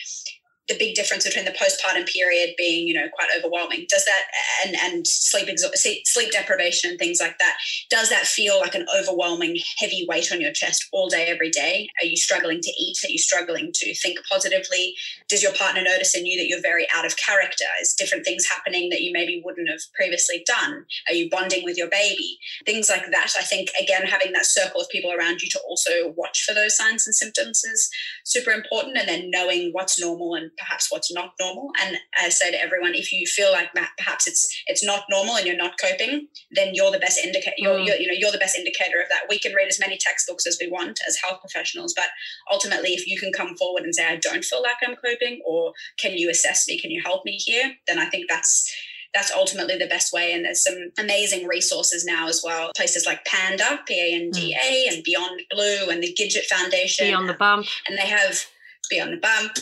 S3: the big difference between the postpartum period being you know quite overwhelming. Does that and and sleep sleep deprivation and things like that does that feel like an overwhelming heavy weight on your chest all day every day? Are you struggling to eat? Are you struggling to think positively? Does your partner notice in you that you're very out of character? Is different things happening that you maybe wouldn't have previously done? Are you bonding with your baby? Things like that. I think again having that circle of people around you to also watch for those signs and symptoms is super important and then knowing what's normal and perhaps what's not normal. And I say to everyone, if you feel like perhaps it's it's not normal and you're not coping, then you're the best indicator. You're, mm. you're, you know you're the best indicator of that. We can read as many textbooks as we want as health professionals, but ultimately, if you can come forward and say, "I don't feel like I'm coping," or "Can you assess me? Can you help me here?" Then I think that's that's ultimately the best way. And there's some amazing resources now as well. Places like Panda, P A N D A, mm. and Beyond Blue, and the Gidget Foundation.
S1: Beyond the Bump.
S3: And they have Beyond the Bump.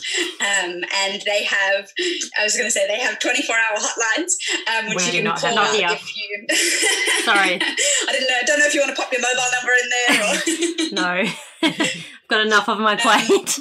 S3: Um, and they have, I was going to say, they have 24 hour hotlines, um, which you can not call not if you.
S1: Sorry.
S3: I didn't know. I don't know if you want to pop your mobile number in there or.
S1: no. I've got enough of my plate.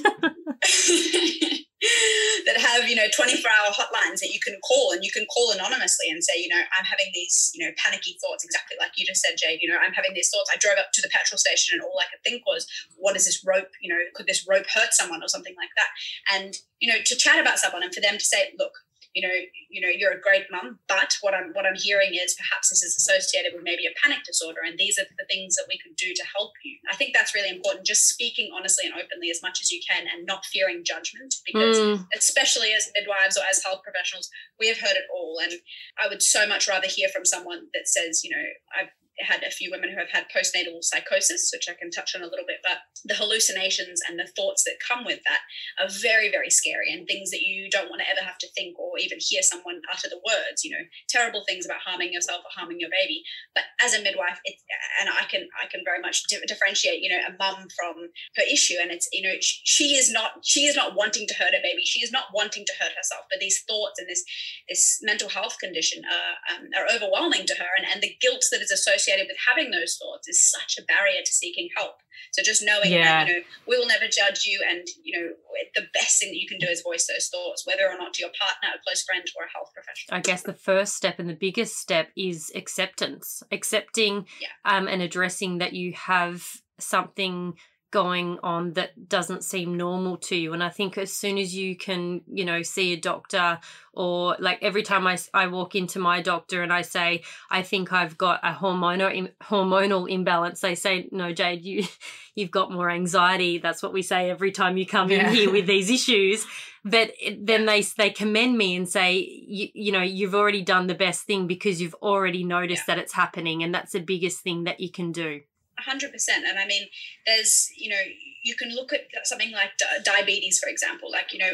S3: That have you know 24 hour hotlines that you can call and you can call anonymously and say you know i'm having these you know panicky thoughts exactly like you just said jade you know i'm having these thoughts. I drove up to the petrol station and all i could think was what is this rope you know could this rope hurt someone or something like that? And you know to chat about someone and for them to say look you know, you know, you're a great mum, but what I'm what I'm hearing is perhaps this is associated with maybe a panic disorder, and these are the things that we could do to help you. I think that's really important. Just speaking honestly and openly as much as you can, and not fearing judgment, because mm. especially as midwives or as health professionals, we have heard it all, and I would so much rather hear from someone that says, you know, I've had a few women who have had postnatal psychosis, which I can touch on a little bit, but the hallucinations and the thoughts that come with that are very, very scary and things that you don't want to ever have to think or even hear someone utter the words, you know, terrible things about harming yourself or harming your baby. But as a midwife, it's, and I can, I can very much differentiate, you know, a mum from her issue. And it's, you know, she is not, she is not wanting to hurt her baby. She is not wanting to hurt herself, but these thoughts and this, this mental health condition are, um, are overwhelming to her. And, and the guilt that is associated associated with having those thoughts is such a barrier to seeking help. So just knowing yeah. that, you know, we will never judge you and, you know, the best thing that you can do is voice those thoughts, whether or not to your partner, a close friend, or a health professional.
S1: I guess the first step and the biggest step is acceptance, accepting yeah. um, and addressing that you have something going on that doesn't seem normal to you? And i think as soon as you can you know see a doctor or like every time i, I walk into my doctor and i say i think i've got a hormonal hormonal imbalance they say no jade you you've got more anxiety. That's what we say every time you come yeah. in here with these issues. But then they they commend me and say you, you know you've already done the best thing because you've already noticed yeah. that it's happening and that's the biggest thing that you can do
S3: 100% and i mean there's you know you can look at something like diabetes for example like you know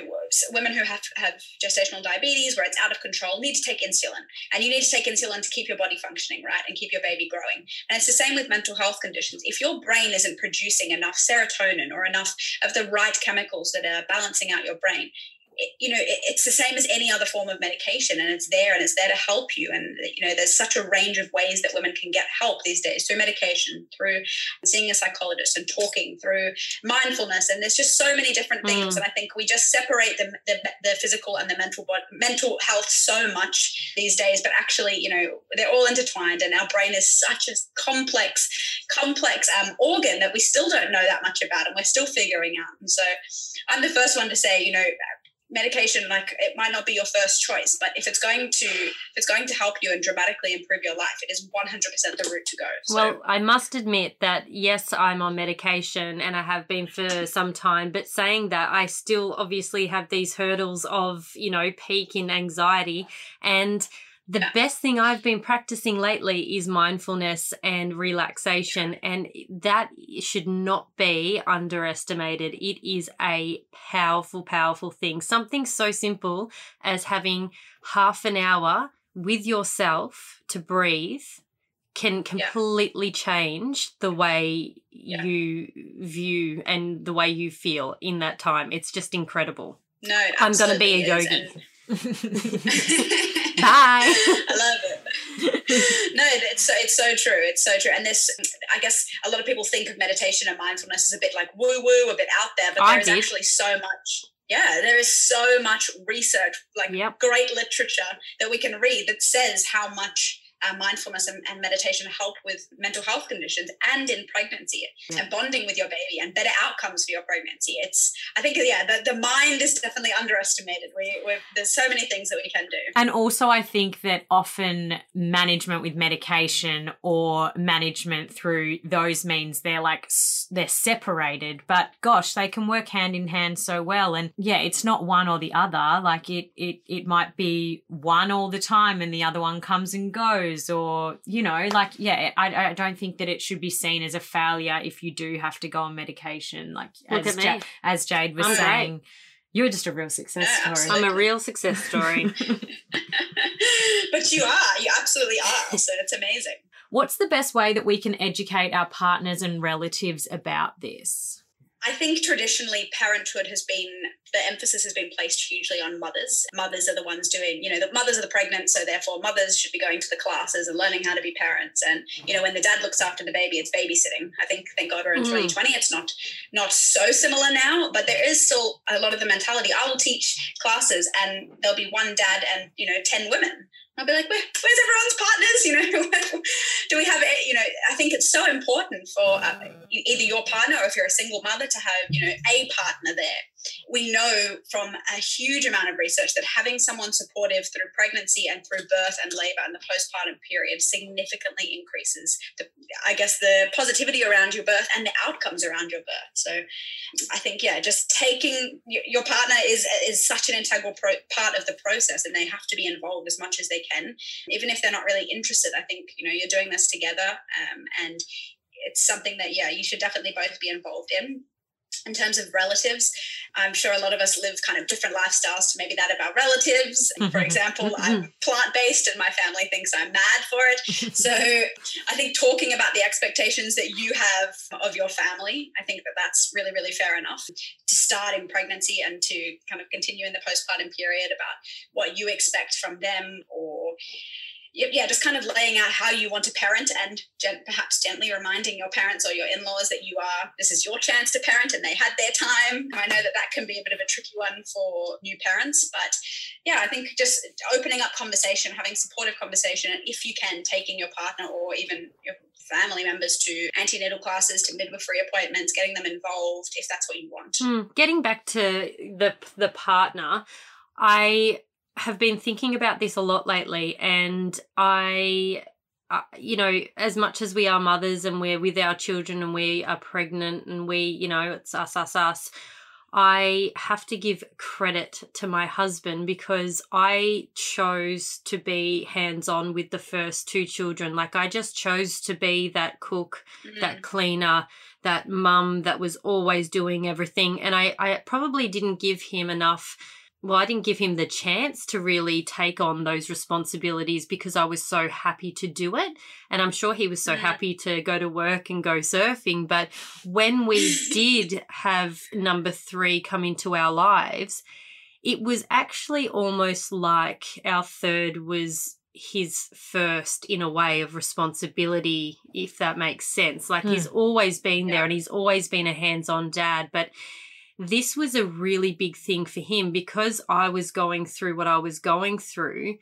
S3: women who have have gestational diabetes where it's out of control need to take insulin. And you need to take insulin to keep your body functioning right and keep your baby growing. And it's the same with mental health conditions. If your brain isn't producing enough serotonin or enough of the right chemicals that are balancing out your brain you know it's the same as any other form of medication and it's there and it's there to help you. And you know there's such a range of ways that women can get help these days through medication through seeing a psychologist and talking through mindfulness. And there's just so many different things mm. and i think we just separate the, the, the physical and the mental body, mental health so much these days. But actually you know they're all intertwined and our brain is such a complex complex um, organ that we still don't know that much about and we're still figuring out. And so i'm the first one to say you know medication like it might not be your first choice but if it's going to if it's going to help you and dramatically improve your life it is 100% the route to go
S1: so. well i must admit that yes i'm on medication and i have been for some time but saying that i still obviously have these hurdles of you know peak in anxiety and the yeah. best thing I've been practicing lately is mindfulness and relaxation, and that should not be underestimated. It is a powerful, powerful thing. Something so simple as having half an hour with yourself to breathe can completely yeah. change the way yeah. you view and the way you feel in that time. It's just incredible.
S3: No,
S1: I'm going to be a yogi. Bye.
S3: I love it. no, it's so, it's so true. It's so true. And this, I guess, a lot of people think of meditation and mindfulness as a bit like woo woo, a bit out there, but there is actually so much. Yeah, there is so much research, like yep. great literature that we can read that says how much uh, mindfulness and, and, meditation help with mental health conditions and in pregnancy yeah. and bonding with your baby and better outcomes for your pregnancy. It's, I think, yeah, the, the mind is definitely underestimated. We, there's so many things that we can do.
S2: And also, I think that often management with medication or management through those means they're like, they're separated, but gosh, they can work hand in hand so well. And yeah, it's not one or the other. Like it, it, it might be one all the time and the other one comes and goes or you know like yeah I, I don't think that it should be seen as a failure if you do have to go on medication. Like as, ja- as jade was I'm saying great. you're just a real success yeah,
S1: story. I'm a real success story.
S3: But you are. You absolutely are. So it's amazing.
S2: What's the best way that we can educate our partners and relatives about this
S3: I think traditionally parenthood has been the emphasis has been placed hugely on mothers. Mothers are the ones doing, you know, the mothers are the pregnant, so therefore mothers should be going to the classes and learning how to be parents. And you know, when the dad looks after the baby, it's babysitting. I think thank God we're in mm. 2020. It's not not so similar now, but there is still a lot of the mentality. I will teach classes, and there'll be one dad and you know ten women I'll be like, Where, where's everyone's partners? You know, do we have, you know, I think it's so important for uh, either your partner or if you're a single mother to have, you know, a partner there we know from a huge amount of research that having someone supportive through pregnancy and through birth and labor and the postpartum period significantly increases the, I guess, the positivity around your birth and the outcomes around your birth. So I think, yeah, just taking your partner is, is such an integral pro- part of the process and they have to be involved as much as they can. Even if they're not really interested, I think, you know, you're doing this together um, and it's something that, yeah, you should definitely both be involved in in terms of relatives, I'm sure a lot of us live kind of different lifestyles to maybe that of our relatives. Mm-hmm. For example, mm-hmm. I'm plant based and my family thinks I'm mad for it. So I think talking about the expectations that you have of your family, I think that that's really, really fair enough to start in pregnancy and to kind of continue in the postpartum period about what you expect from them or yeah, just kind of laying out how you want to parent and gen- perhaps gently reminding your parents or your in laws that you are, this is your chance to parent and they had their time. I know that that can be a bit of a tricky one for new parents, but yeah, I think just opening up conversation, having supportive conversation, and if you can, taking your partner or even your family members to antenatal classes, to midwifery appointments, getting them involved if that's what you want.
S1: Mm, getting back to the the partner, I have been thinking about this a lot lately, and I, uh, you know, as much as we are mothers and we're with our children and we are pregnant and we, you know, it's us, us, us. I have to give credit to my husband because I chose to be hands on with the first two children. Like, I just chose to be that cook, mm. that cleaner, that mum that was always doing everything. And I, I probably didn't give him enough well, I didn't give him the chance to really take on those responsibilities because I was so happy to do it. And I'm sure he was so yeah. happy to go to work and go surfing. But when we did have number three come into our lives, it was actually almost like our third was his first in a way of responsibility, if that makes sense. Like he's hmm. always been there yeah. and he's always been a hands on dad. But this was a really big thing for him because I was going through what I was going through.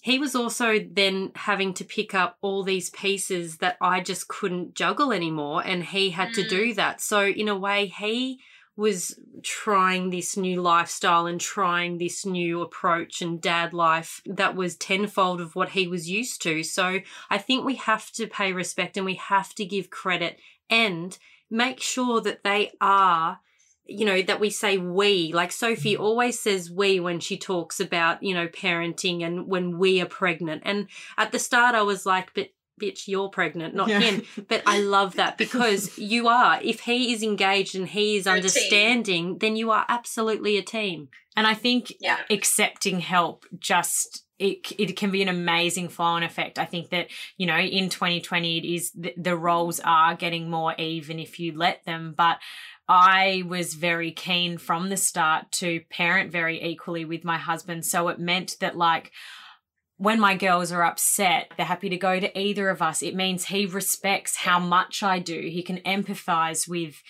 S1: He was also then having to pick up all these pieces that I just couldn't juggle anymore, and he had mm. to do that. So, in a way, he was trying this new lifestyle and trying this new approach and dad life that was tenfold of what he was used to. So I think we have to pay respect and we have to give credit and make sure that they are you know that we say we like sophie always says we when she talks about you know parenting and when we are pregnant and at the start i was like but bitch, you're pregnant, not yeah. him. But I love that because you are. If he is engaged and he is understanding, then you are absolutely a team.
S2: And I think yeah. accepting help just it, it can be an amazing flow on effect. I think that, you know, in 2020, it is the, the roles are getting more even if you let them. But I was very keen from the start to parent very equally with my husband. So it meant that, like, when my girls are upset, they're happy to go to either of us. It means he respects how much I do. He can empathize with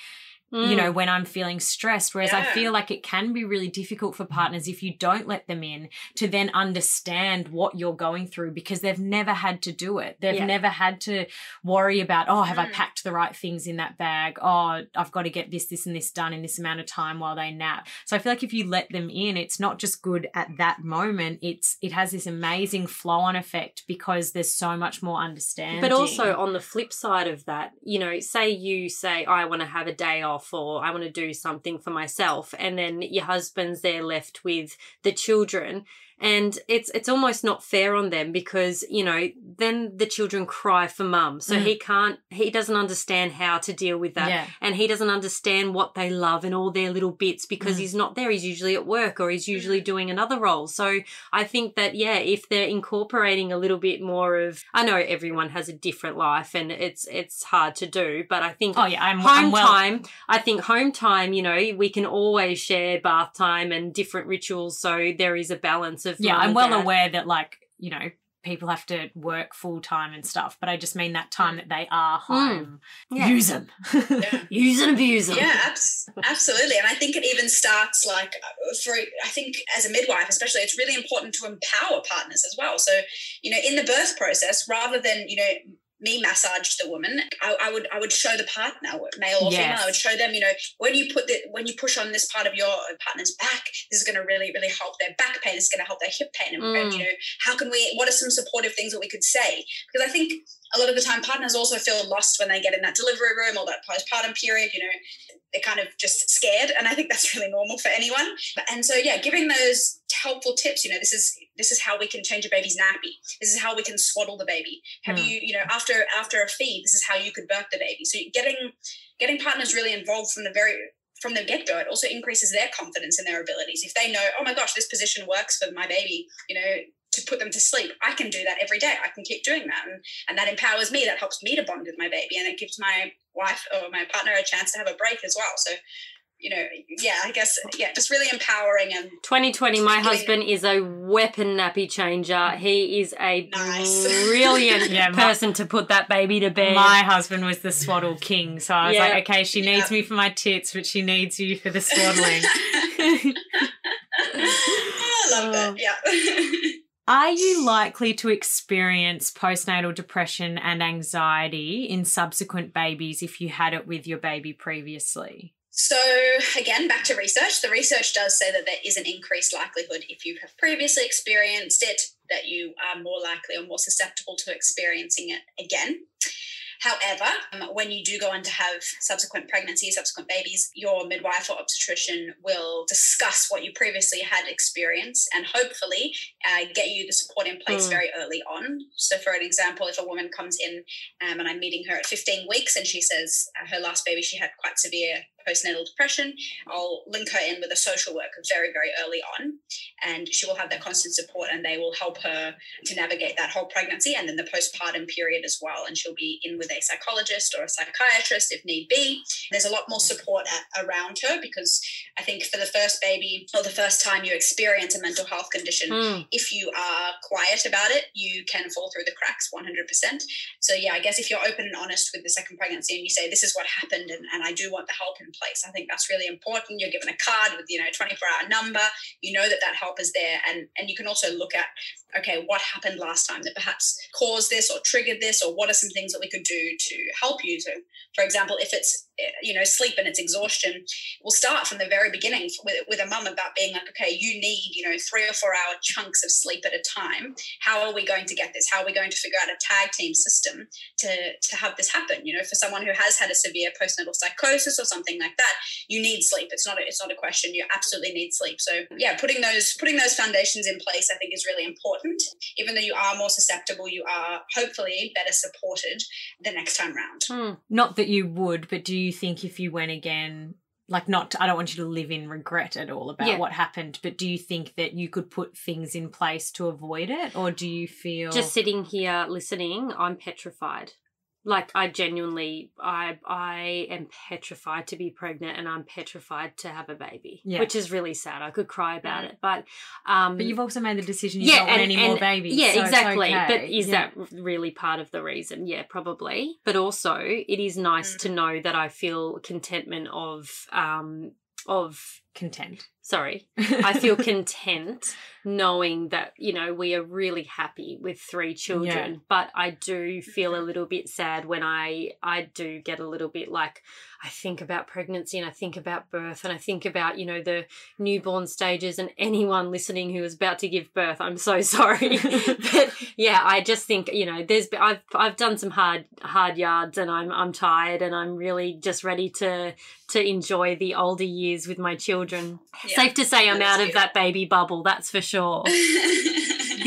S2: Mm. you know, mm. when I'm feeling stressed. Whereas yeah. I feel like it can be really difficult for partners if you don't let them in to then understand what you're going through because they've never had to do it. They've yeah. never had to worry about, oh, have mm. I packed the right things in that bag? Oh, I've got to get this, this, and this done in this amount of time while they nap. So I feel like if you let them in, it's not just good at that moment. It's it has this amazing flow on effect because there's so much more understanding.
S1: But also on the flip side of that, you know, say you say, I want to have a day off off or I want to do something for myself. And then your husband's there left with the children and it's it's almost not fair on them because you know then the children cry for mum so mm. he can't he doesn't understand how to deal with that yeah. and he doesn't understand what they love and all their little bits because mm. he's not there he's usually at work or he's usually mm. doing another role so i think that yeah if they're incorporating a little bit more of i know everyone has a different life and it's it's hard to do but i think
S2: oh yeah i'm
S1: home
S2: I'm well-
S1: time i think home time you know we can always share bath time and different rituals so there is a balance of
S2: of yeah i'm well dad. aware that like you know people have to work full time and stuff but i just mean that time that they are hmm. home mm. yeah. use them
S1: yeah. use and abuse them
S3: yeah abs- absolutely and i think it even starts like uh, for i think as a midwife especially it's really important to empower partners as well so you know in the birth process rather than you know me massage the woman, I, I, would I would show the partner, male or yes. female, I would show them, you know, when you put the when you push on this part of your partner's back, this is going to really really help their back pain. It's going to help their hip pain, and, mm. and, you know, how can we? What are some supportive things that we could say? Because I think a lot of the time partners also feel lost when they get in that delivery room or that postpartum period. You know, they're kind of just scared, and I think that's really normal for anyone. And so, yeah, giving those helpful tips. You know, this is this is how we can change a baby's nappy. This is how we can swaddle the baby. Have mm. you, you know, after after a feed, this is how you could birth the baby. So getting getting partners really involved from the very from the get go, it also increases their confidence in their abilities. If they know, oh my gosh, this position works for my baby, you know, to put them to sleep, I can do that every day. I can keep doing that. And, and that empowers me. That helps me to bond with my baby. And it gives my wife or my partner a chance to have a break as well. So you know, yeah, I guess, yeah, just really empowering and
S1: 2020. My husband is a weapon nappy changer. He is a nice. brilliant yeah, my, person to put that baby to bed.
S2: My husband was the swaddle king, so I was yeah. like, okay, she needs yeah. me for my tits, but she needs you for the swaddling.
S3: I love that. Oh. Yeah.
S2: Are you likely to experience postnatal depression and anxiety in subsequent babies if you had it with your baby previously?
S3: So, again, back to research. The research does say that there is an increased likelihood if you have previously experienced it, that you are more likely or more susceptible to experiencing it again. However, um, when you do go on to have subsequent pregnancies, subsequent babies, your midwife or obstetrician will discuss what you previously had experienced and hopefully uh, get you the support in place mm. very early on. So, for an example, if a woman comes in um, and I'm meeting her at 15 weeks and she says uh, her last baby she had quite severe postnatal depression, I'll link her in with a social worker very, very early on. And she will have that constant support and they will help her to navigate that whole pregnancy and then the postpartum period as well. And she'll be in with a psychologist or a psychiatrist if need be. There's a lot more support at, around her because I think for the first baby or the first time you experience a mental health condition, mm. if you are quiet about it, you can fall through the cracks 100%. So, yeah, I guess if you're open and honest with the second pregnancy and you say, this is what happened and, and I do want the help place. I think that's really important. You're given a card with, you know, 24 hour number. You know that that help is there. And, and you can also look at, okay, what happened last time that perhaps caused this or triggered this, or what are some things that we could do to help you? So, for example, if it's you know sleep and its exhaustion will start from the very beginning with, with a mum about being like okay you need you know three or four hour chunks of sleep at a time. How are we going to get this? How are we going to figure out a tag team system to to have this happen? You know for someone who has had a severe postnatal psychosis or something like that you need sleep. It's not a, it's not a question. You absolutely need sleep. So yeah putting those putting those foundations in place i think is really important. Even though you are more susceptible you are hopefully better supported the next time round.
S2: Hmm. not that you would but do you think if you went again like not i don't want you to live in regret at all about yeah. what happened but do you think that you could put things in place to avoid it or do you feel
S1: just sitting here listening i'm petrified like I genuinely I I am petrified to be pregnant and I'm petrified to have a baby. Yeah. Which is really sad. I could cry about it. But um
S2: But you've also made the decision you yeah, don't and, want any and, more babies.
S1: Yeah,
S2: so
S1: exactly.
S2: Okay.
S1: But is yeah. that really part of the reason? Yeah, probably. But also it is nice mm. to know that I feel contentment of um of
S2: content.
S1: Sorry. I feel content knowing that, you know, we are really happy with three children. Yeah. But I do feel a little bit sad when I I do get a little bit like I think about pregnancy and I think about birth and I think about, you know, the newborn stages and anyone listening who is about to give birth. I'm so sorry. but yeah, I just think, you know, there's I've I've done some hard hard yards and I'm I'm tired and I'm really just ready to to enjoy the older years with my children. Yeah, Safe to say I'm out of that baby bubble, that's for sure.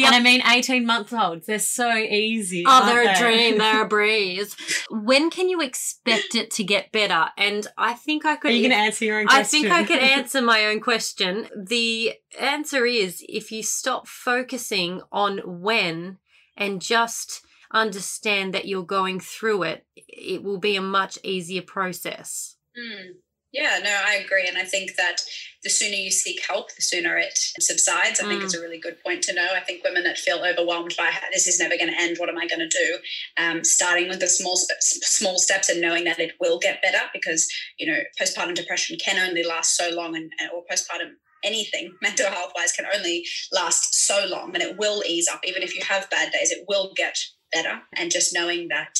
S2: and I mean, 18 month olds, they're so easy.
S1: Oh, they're they? a dream. They're a breeze. when can you expect it to get better? And I think I could.
S2: Are you going to answer your own question?
S1: I think I could answer my own question. The answer is if you stop focusing on when and just understand that you're going through it, it will be a much easier process.
S3: Mm. Yeah, no, I agree. And I think that the sooner you seek help, the sooner it subsides. I mm. think it's a really good point to know. I think women that feel overwhelmed by this is never going to end. What am I going to do? Um, starting with the small small steps and knowing that it will get better because you know postpartum depression can only last so long, and or postpartum anything mental health wise can only last so long, and it will ease up. Even if you have bad days, it will get better. And just knowing that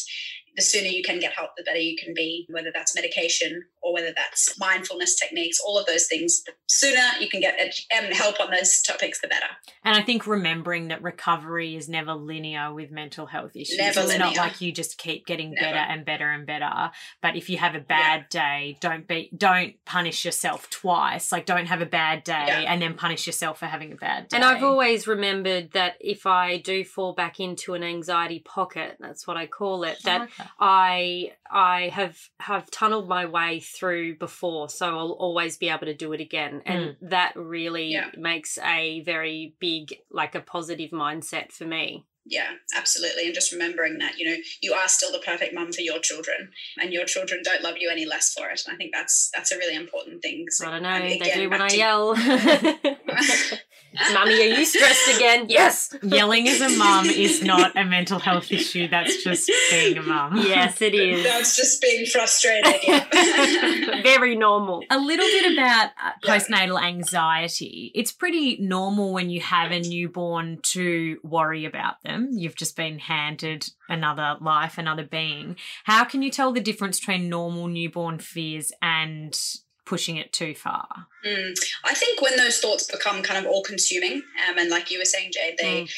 S3: the sooner you can get help, the better you can be, whether that's medication or whether that's mindfulness techniques, all of those things. The sooner you can get um, help on those topics, the better.
S2: And I think remembering that recovery is never linear with mental health issues.
S3: Never
S2: it's
S3: linear.
S2: not like you just keep getting never. better and better and better. But if you have a bad yeah. day, don't be don't punish yourself twice. Like don't have a bad day yeah. and then punish yourself for having a bad day.
S1: And I've always remembered that if I do fall back into an anxiety pocket, that's what I call it, that okay. I I have have tunneled my way through before, so I'll always be able to do it again, and mm. that really yeah. makes a very big like a positive mindset for me.
S3: Yeah, absolutely. And just remembering that, you know, you are still the perfect mum for your children and your children don't love you any less for it. And I think that's that's a really important thing.
S1: So, I don't know, they do when I yell. Mummy, are you stressed again? Yes.
S2: Yelling as a mum is not a mental health issue. That's just being a mum.
S1: Yes, it is.
S3: That's just being frustrated. Yeah.
S1: Very normal.
S2: A little bit about uh, postnatal anxiety. It's pretty normal when you have a newborn to worry about them. You've just been handed another life, another being. How can you tell the difference between normal newborn fears and pushing it too far?
S3: Mm. I think when those thoughts become kind of all consuming, um, and like you were saying, Jade, they, mm.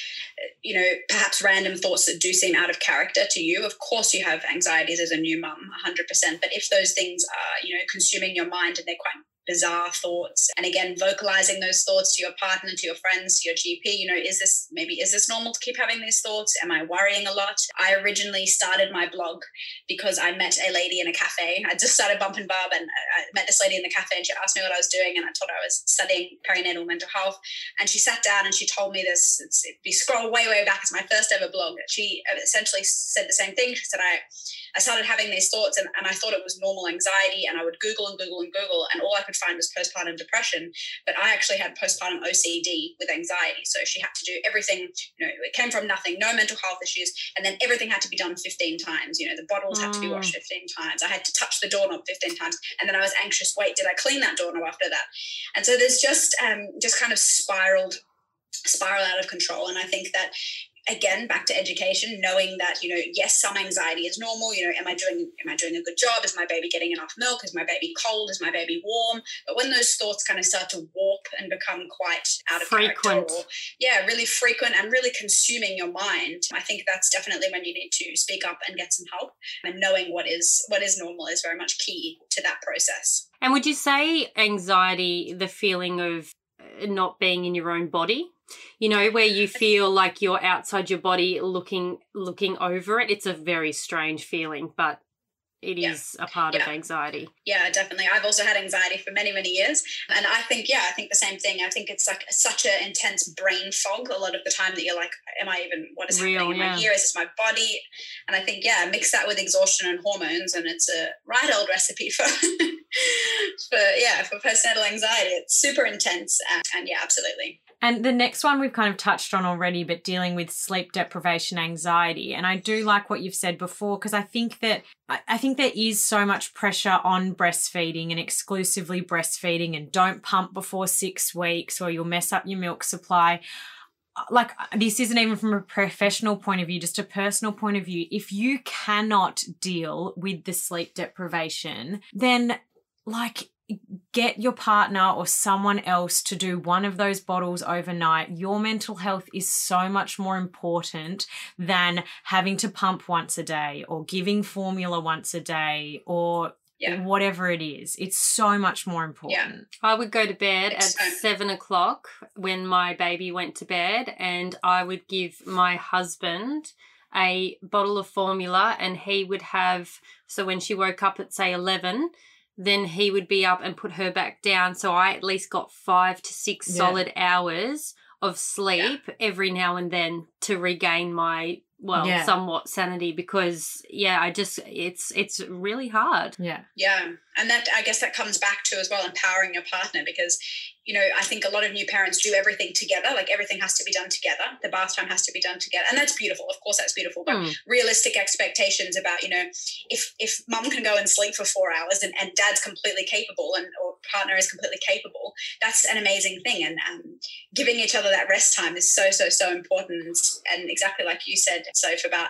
S3: you know, perhaps random thoughts that do seem out of character to you. Of course, you have anxieties as a new mum, 100%. But if those things are, you know, consuming your mind and they're quite bizarre thoughts. And again vocalizing those thoughts to your partner to your friends to your gp you know is this maybe is this normal to keep having these thoughts? Am i worrying a lot? I originally started my blog because i met a lady in a cafe. I just started bump and bub and i met this lady in the cafe and she asked me what i was doing and i told her i was studying perinatal mental health. And she sat down and she told me this it's, if you scroll way way back it's my first ever blog. She essentially said the same thing. She said i i started having these thoughts and, and i thought it was normal anxiety and i would google and google and google and all i could find was postpartum depression, but I actually had postpartum OCD with anxiety. So she had to do everything, you know, it came from nothing, no mental health issues. And then everything had to be done 15 times. You know, the bottles had to be washed mm. 15 times. I had to touch the doorknob 15 times. And then I was anxious, wait, did I clean that doorknob after that? And so there's just, um, just kind of spiraled, spiral out of control. And I think that again back to education knowing that you know yes some anxiety is normal you know am i doing am i doing a good job? Is my baby getting enough milk? Is my baby cold? Is my baby warm? But when those thoughts kind of start to warp and become quite out of frequent or, yeah really frequent and really consuming your mind i think that's definitely when you need to speak up and get some help. And knowing what is what is normal is very much key to that process.
S1: And would you say anxiety the feeling of uh, not being in your own body you know where you feel like you're outside your body looking looking over it it's a very strange feeling but it yeah. is a part yeah. of anxiety.
S3: Yeah, definitely. I've also had anxiety for many, many years. And I think, yeah, I think the same thing. I think it's like such an intense brain fog a lot of the time that you're like, am I even, what is Real, happening in yeah. my ear? Is this my body? And I think, yeah, mix that with exhaustion and hormones, and it's a right old recipe for, for yeah, for postnatal anxiety. It's super intense. And, and yeah, absolutely.
S2: And the next one we've kind of touched on already, but dealing with sleep deprivation anxiety. And I do like what you've said before because I think that I think there is so much pressure on breastfeeding and exclusively breastfeeding and don't pump before six weeks or you'll mess up your milk supply uh, like uh, this isn't even from a professional point of view just a personal point of view if you cannot deal with the sleep deprivation then like get your partner or someone else to do one of those bottles overnight. Your mental health is so much more important than having to pump once a day or giving formula once a day or yeah. whatever it is. It's so much more important. Yeah.
S1: I would go to bed at seven o'clock when my baby went to bed, and I would give my husband a bottle of formula, and he would have. So when she woke up at say 11, then he would be up and put her back down. So I at least got five to six yeah. solid hours of sleep yeah. every now and then to regain my well yeah. somewhat sanity because yeah i just it's it's really hard
S2: yeah
S3: yeah and that i guess that comes back to as well empowering your partner because you know, I think a lot of new parents do everything together. Like everything has to be done together. The bath time has to be done together, and that's beautiful. Of course, that's beautiful. But mm. realistic expectations about, you know, if if mum can go and sleep for four hours and, and dad's completely capable and or partner is completely capable, that's an amazing thing. And um, giving each other that rest time is so so so important. And exactly like you said, Soph, about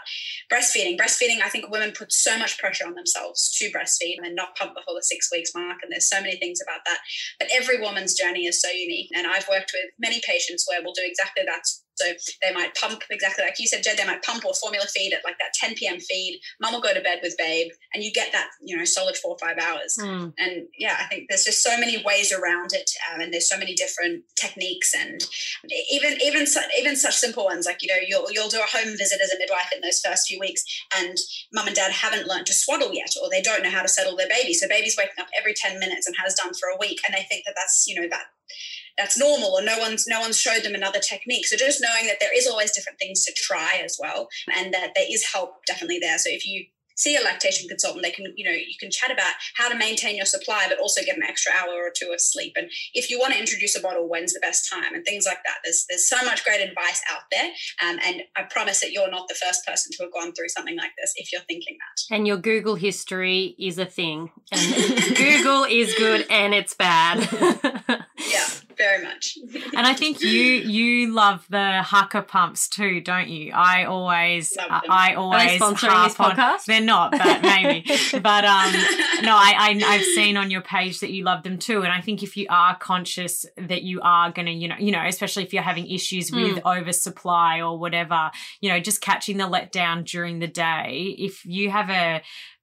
S3: breastfeeding. Breastfeeding, I think women put so much pressure on themselves to breastfeed and not pump before the six weeks mark. And there's so many things about that. But every woman's journey is so unique. And I've worked with many patients where we'll do exactly that so they might pump exactly like you said, Jed. They might pump or formula feed at like that 10 p.m. feed. Mum will go to bed with babe, and you get that you know solid four or five hours. Mm. And yeah, I think there's just so many ways around it, um, and there's so many different techniques, and even even even such simple ones like you know you'll you'll do a home visit as a midwife in those first few weeks, and mum and dad haven't learned to swaddle yet, or they don't know how to settle their baby. So baby's waking up every 10 minutes and has done for a week, and they think that that's you know that that's normal or no one's no one's showed them another technique. So just knowing that there is always different things to try as well and that there is help definitely there. So if you see a lactation consultant they can you know you can chat about how to maintain your supply but also get an extra hour or two of sleep. And if you want to introduce a bottle when's the best time and things like that. There's there's so much great advice out there um, and i promise that you're not the first person to have gone through something like this if you're thinking that.
S1: And your google history is a thing google is good and it's bad
S3: yeah very much.
S2: and I think you you love the Haakaa pumps too, don't you? I always uh, I always
S1: Are they sponsoring this podcast. On,
S2: they're not, but maybe. but um, no, I, I I've seen on your page that you love them too, and I think if you are conscious that you are going to, you know, you know, especially if you're having issues with mm. oversupply or whatever, you know, just catching the letdown during the day. If you have a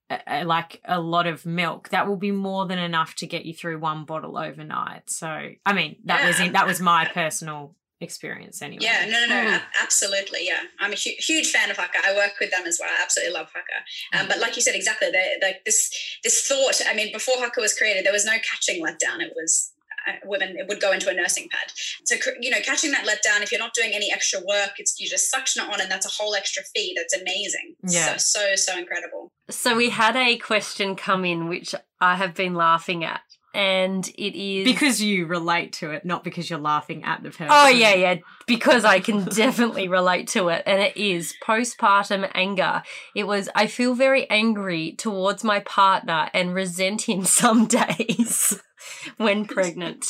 S2: a, like a lot of milk that will be more than enough to get you through one bottle overnight so i mean that yeah. was in, that was my personal experience anyway
S3: yeah no no no mm. absolutely yeah i'm a hu- huge fan of Haakaa i work with them as well i absolutely love Haakaa um, mm. but like you said exactly like this this thought i mean before Haakaa was created there was no catching letdown it was uh, women it would go into a nursing pad. So you know, catching that letdown if you're not doing any extra work, it's you just suction it on, and that's a whole extra fee. That's amazing. Yeah, so so so incredible.
S1: So we had a question come in which I have been laughing at. And it is
S2: because you relate to it, not because you're laughing at the person.
S1: Oh yeah, yeah. Because I can definitely relate to it, and it is postpartum anger. It was I feel very angry towards my partner and resent him some days when pregnant.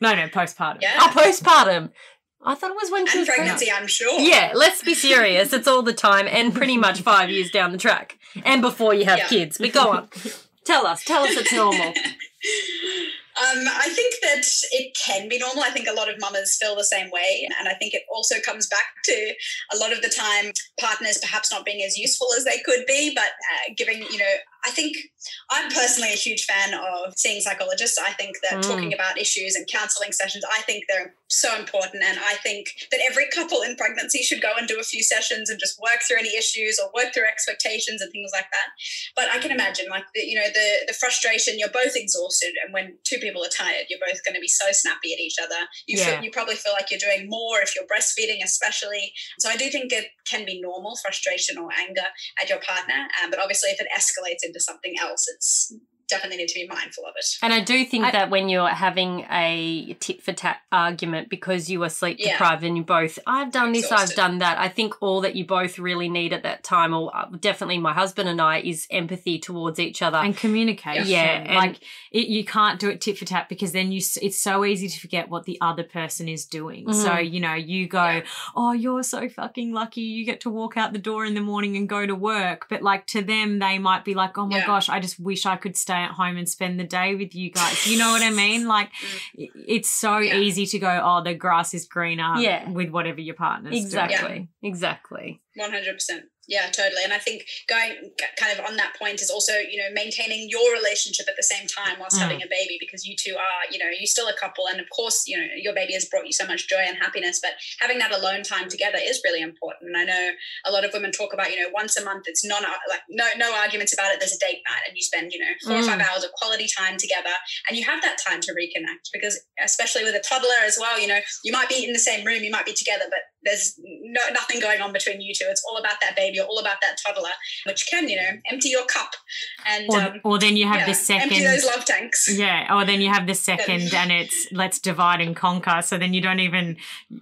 S2: No, no, postpartum.
S1: Yeah. Oh, postpartum.
S4: I thought it was when she
S3: and
S4: was
S3: pregnancy,
S4: pregnant.
S3: I'm sure.
S4: Yeah, let's be serious. It's all the time and pretty much five years down the track and before you have
S3: Yeah.
S4: kids. But go on. Tell us. Tell us it's normal.
S3: Um, I think that it can be normal. I think a lot of mamas feel the same way. And I think it also comes back to a lot of the time partners perhaps not being as useful as they could be, but uh, giving, you know, I think I'm personally a huge fan of seeing psychologists. I think that
S4: Mm.
S3: talking about issues and counseling sessions, I think they're so important. And I think that every couple in pregnancy should go and do a few sessions and just work through any issues or work through expectations and things like that. But I can imagine, like, the, you know, the, the frustration, you're both exhausted. And when two people are tired, you're both going to be so snappy at each other. You,
S2: Yeah.
S3: feel, you probably feel like you're doing more if you're breastfeeding, especially. So I do think it can be normal frustration or anger at your partner. Um, but obviously, if it escalates into something else, it's definitely need to be mindful of it.
S4: And I do think
S2: I-
S4: that when you're having a tit for tat argument because you are sleep
S3: Yeah.
S4: deprived and you both, I've done this, I've done that. I think all that you both really need at that time, or uh, definitely my husband and I, is empathy towards each other.
S2: and communication.
S4: Yeah, and-
S2: like it, you can't do it tit for tat because then you it's so easy to forget what the other person is doing.
S4: Mhm.
S2: So you know you go,
S3: Yeah.
S2: oh, you're so fucking lucky. You get to walk out the door in the morning and go to work. But like to them, they might be like, oh my
S3: Yeah.
S2: gosh, I just wish I could stay at home and spend the day with you guys. You know what I mean? Like mm. it's so
S3: Yeah.
S2: easy to go, oh, the grass is greener.
S4: Yeah.
S2: with whatever your partner's doing.
S4: exactly. Exactly.
S3: One hundred percent. Yeah, totally. And I think going kind of on that point is also, you know, maintaining your relationship at the same time whilst
S2: Mm.
S3: having a baby because you two are, you know, you're still a couple. And of course, you know, your baby has brought you so much joy and happiness, but having that alone time together is really important. And I know a lot of women talk about, you know, once a month, it's non like no no arguments about it. There's a date night and you spend, you know, four or five hours of quality time together and you have that time to reconnect because especially with a toddler as well, you know, you might be in the same room, you might be together, but there's no nothing going on between you two. It's all about that baby or all about that toddler, which can, you know, empty your cup and
S2: Or,
S3: um,
S2: or then you have
S3: yeah,
S2: the second
S3: empty those love tanks.
S2: Yeah, or then you have the second and it's let's divide and conquer. So then you don't even,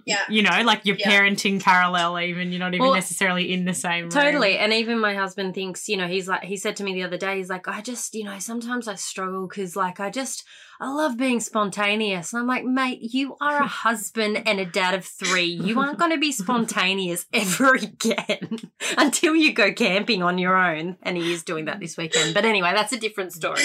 S3: Yeah.
S2: you know, like you're
S3: Yeah.
S2: parenting parallel, even you're not even
S4: Well,
S2: necessarily in the same room.
S4: Totally. And even my husband thinks, you know, he's like, he said to me the other day, he's like, I just, you know, sometimes I struggle because, like, I just, I love being spontaneous. And I'm like, mate, you are a husband and a dad of three. You aren't going to be spontaneous ever again until you go camping on your own. And he is doing that this weekend. But anyway, that's a different story.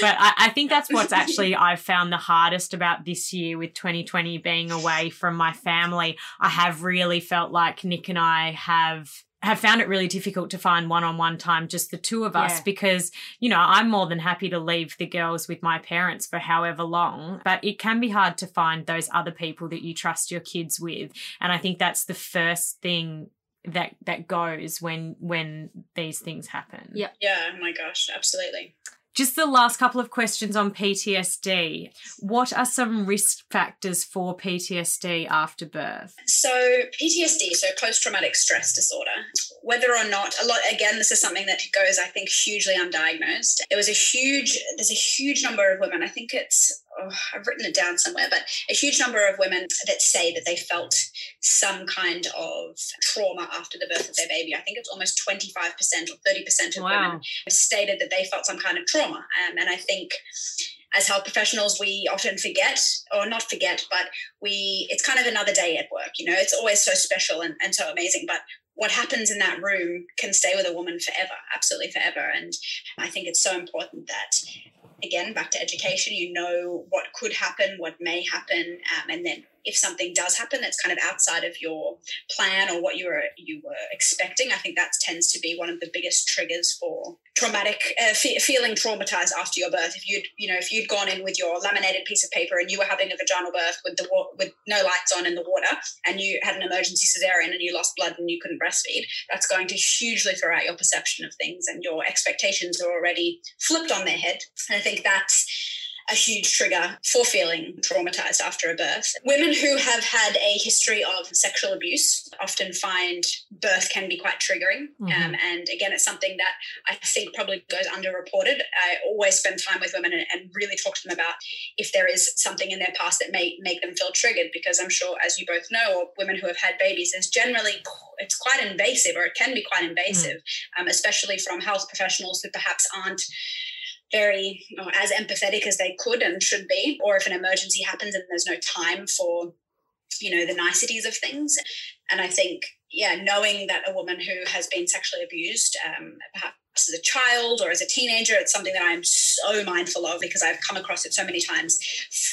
S2: But I, I think that's what's actually I've found the hardest about this year with 2020 being away from my family. I have really felt like Nick and I have have found it really difficult to find one-on-one time just the two of us
S4: Yeah.
S2: because you know I'm more than happy to leave the girls with my parents for however long but it can be hard to find those other people that you trust your kids with and I think that's the first thing that that goes when when these things happen
S4: Yeah.
S3: yeah, oh my gosh, absolutely.
S2: Just the last couple of questions on PTSD. What are some risk factors for PTSD after birth?
S3: So PTSD, so post traumatic stress disorder, whether or not a lot again, this is something that goes, I think, hugely undiagnosed. There was a huge there's a huge number of women, I think it's oh, I've written it down somewhere, but a huge number of women that say that they felt some kind of trauma after the birth of their baby. I think it's almost 25% or 30% of
S4: Wow.
S3: women have stated that they felt some kind of trauma. Um, and I think as health professionals, we often forget, or not forget, but we, it's kind of another day at work. You know, it's always so special and, and so amazing. But what happens in that room can stay with a woman forever, absolutely forever. And I think it's so important that, again, back to education, you know what could happen, what may happen, um, and then if something does happen that's kind of outside of your plan or what you were you were expecting, I think that tends to be one of the biggest triggers for traumatic uh, fe- feeling traumatized after your birth. If you'd you know if you'd gone in with your laminated piece of paper and you were having a vaginal birth with the wa- with no lights on in the water and you had an emergency cesarean and you lost blood and you couldn't breastfeed, that's going to hugely throw out your perception of things and your expectations are already flipped on their head. And I think that's a huge trigger for feeling traumatized after a birth. Women who have had a history of sexual abuse often find birth can be quite triggering.
S2: Mhm.
S3: Um, and again, it's something that I think probably goes underreported. I always spend time with women and, and really talk to them about if there is something in their past that may make them feel triggered, because I'm sure, as you both know, women who have had babies, is generally it's quite invasive, or it can be quite invasive, um, especially from health professionals who perhaps aren't very or as empathetic as they could and should be, or if an emergency happens and there's no time for you know the niceties of things. And i think yeah knowing that a woman who has been sexually abused um, perhaps as a child or as a teenager, it's something that I'm so mindful of because I've come across it so many times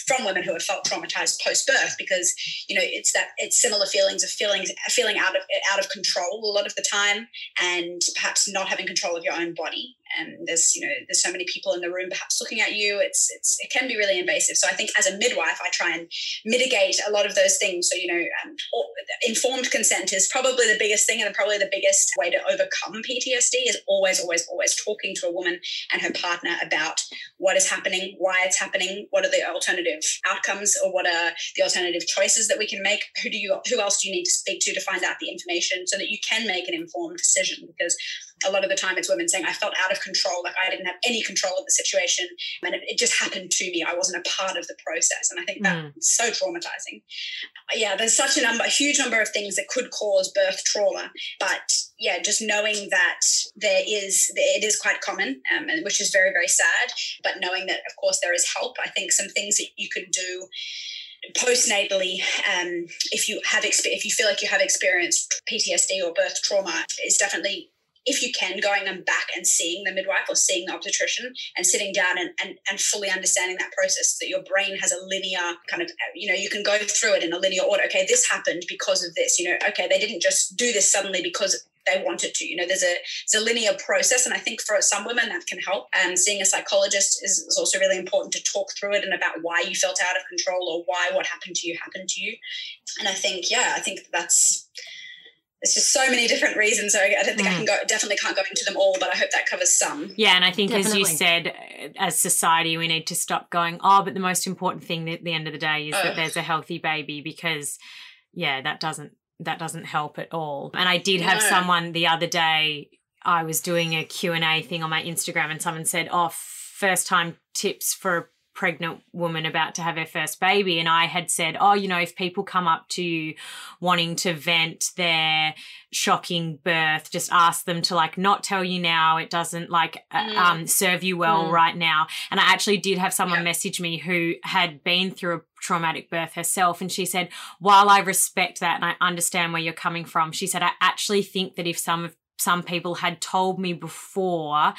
S3: from women who have felt traumatized post birth. Because you know, it's that it's similar feelings of feeling feeling out of out of control a lot of the time, and perhaps not having control of your own body. And there's you know there's so many people in the room perhaps looking at you. It's it's it can be really invasive. So i think as a midwife i try and mitigate a lot of those things. So you know um, informed consent is probably the biggest thing and probably the biggest way to overcome ptsd is always always always talking to a woman and her partner about what is happening why it's happening what are the alternative outcomes or what are the alternative choices that we can make. Who do you who else do you need to speak to to find out the information so that you can make an informed decision? Because a lot of the time it's women saying i felt out of control like i didn't have any control of the situation. And it, it just happened to me. I wasn't a part of the process. And i think that's mm. so traumatizing. Yeah there's such a number a huge number of things that could cause birth trauma. But yeah just knowing that there is it is quite common um, which is very very sad. But knowing that of course there is help i think some things that you could do postnatally um, if you have exp- if you feel like you have experienced ptsd or birth trauma is definitely if you can, going and back and seeing the midwife or seeing the obstetrician and sitting down and, and, and fully understanding that process, that your brain has a linear kind of, you know, you can go through it in a linear order. Okay, this happened because of this, you know, okay, they didn't just do this suddenly because they wanted to. You know, there's a there's a linear process, and I think for some women that can help. And seeing a psychologist is, is, also really important to talk through it and about why you felt out of control or why what happened to you happened to you. And I think, yeah, I think that's there's just so many different reasons. So I don't think mm. I can mm. go, definitely can't go into them all, but I hope that covers some.
S2: Yeah, and I think Definitely. as you said, as society, we need to stop going, oh, but the most important thing at the end of the day is Ugh. that there's a healthy baby because, yeah, that doesn't that doesn't help at all. And I did have no. someone the other day. I was doing a Q and A thing on my Instagram, and someone said, "Oh, first time tips for pregnant woman about to have her first baby and I had said, "Oh, you know, if people come up to you wanting to vent their shocking birth, just ask them to like not tell you now. It doesn't like mm. um, serve you well mm. right now." And I actually did have someone message me who had been through a traumatic birth herself and she said, "While I respect that and I understand where you're coming from, she said I actually think that if some of some people had told me before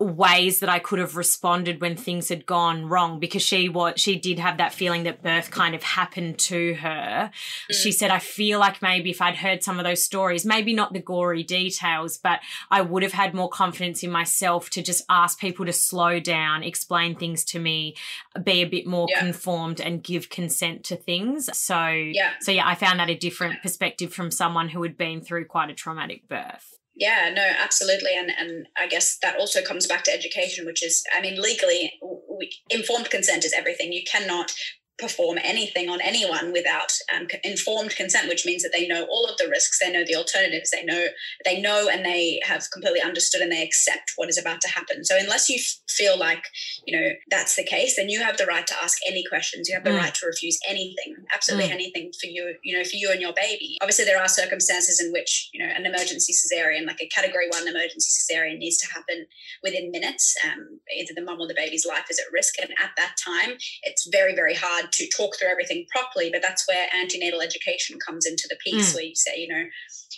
S2: ways that I could have responded when things had gone wrong because she was she did have that feeling that birth kind of happened to her. Mm. She said I feel like maybe if I'd heard some of those stories, maybe not the gory details, but I would have had more confidence in myself to just ask people to slow down, explain things to me, be a bit more yeah. conformed and give consent to things. So yeah. so yeah, I found that a different perspective from someone who had been through quite a traumatic birth.
S3: Yeah, no, absolutely, and and I guess that also comes back to education, which is, I mean, legally, we, informed consent is everything. You cannot perform anything on anyone without um, informed consent, which means that they know all of the risks, they know the alternatives, they know they know and they have completely understood and they accept what is about to happen. So unless you f- feel like you know that's the case, then you have the right to ask any questions. You have the mm. right to refuse anything, absolutely mm. anything for you, you know, for you and your baby. Obviously, there are circumstances in which you know an emergency cesarean, like a category one emergency cesarean, needs to happen within minutes. Um, either the mum or the baby's life is at risk, and at that time, it's very very hard to talk through everything properly. But that's where antenatal education comes into the piece, mm. where you say, you know,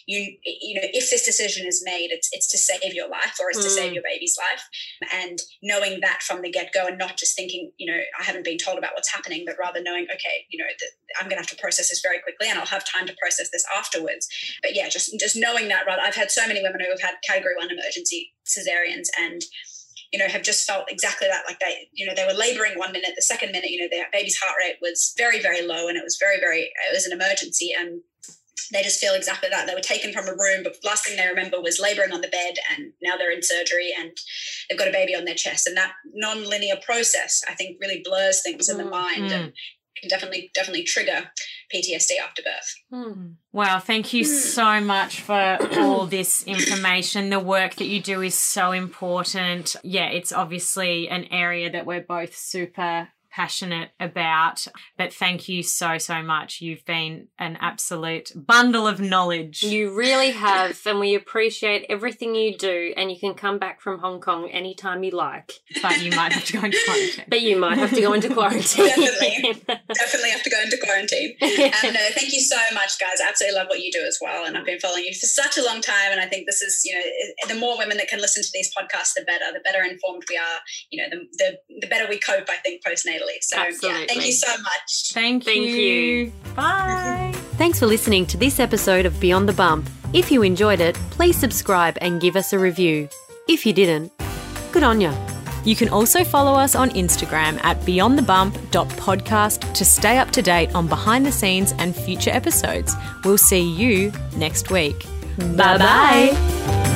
S3: you you know, if this decision is made, it's it's to save your life or it's mm. to save mm. your baby's life, and knowing that from the get go, and not just thinking, you know, I haven't been told about what's happening, but rather knowing, okay, you know, I'm going to have to process this very quickly, and I'll have time to process this afterwards. But yeah, just just knowing that. Rather, I've had so many women who have had category one emergency cesareans and you know, have just felt exactly that. Like they, you know, they were laboring one minute, the second minute, you know, their baby's heart rate was very, very low and it was very, very, it was an emergency. And they just feel exactly that. They were taken from a room, but last thing they remember was laboring on the bed and now they're in surgery and they've got a baby on their chest. And that non-linear process, I think, really blurs things in the mm, mind mm. and can definitely, definitely trigger PTSD after birth.
S2: Mm. Wow, thank you so much for all this information. The work that you do is so important. Yeah, it's obviously an area that we're both super passionate about. But thank you so, so much. You've been an absolute bundle of knowledge.
S4: You really have. and we appreciate everything you do. And you can come back from Hong Kong anytime you like.
S2: But you might have to go into quarantine.
S4: but you might have to go into quarantine.
S3: Definitely. Definitely have to go into quarantine. Um, no, thank you so much, guys. I absolutely love what you do as well. And I've been following you for such a long time. And I think this is, you know, the more women that can listen to these podcasts, the better. The better informed we are, you know, the, the, the better we cope, I think, postnatally. So, Absolutely. yeah, thank you so much.
S2: Thank,
S4: thank you. you.
S2: Bye.
S1: Thanks for listening to this episode of Beyond the Bump. If you enjoyed it, please subscribe and give us a review. If you didn't, good on ya. You can also follow us on Instagram at beyondthebump.podcast to stay up to date on behind the scenes and future episodes. We'll see you next week. Bye bye.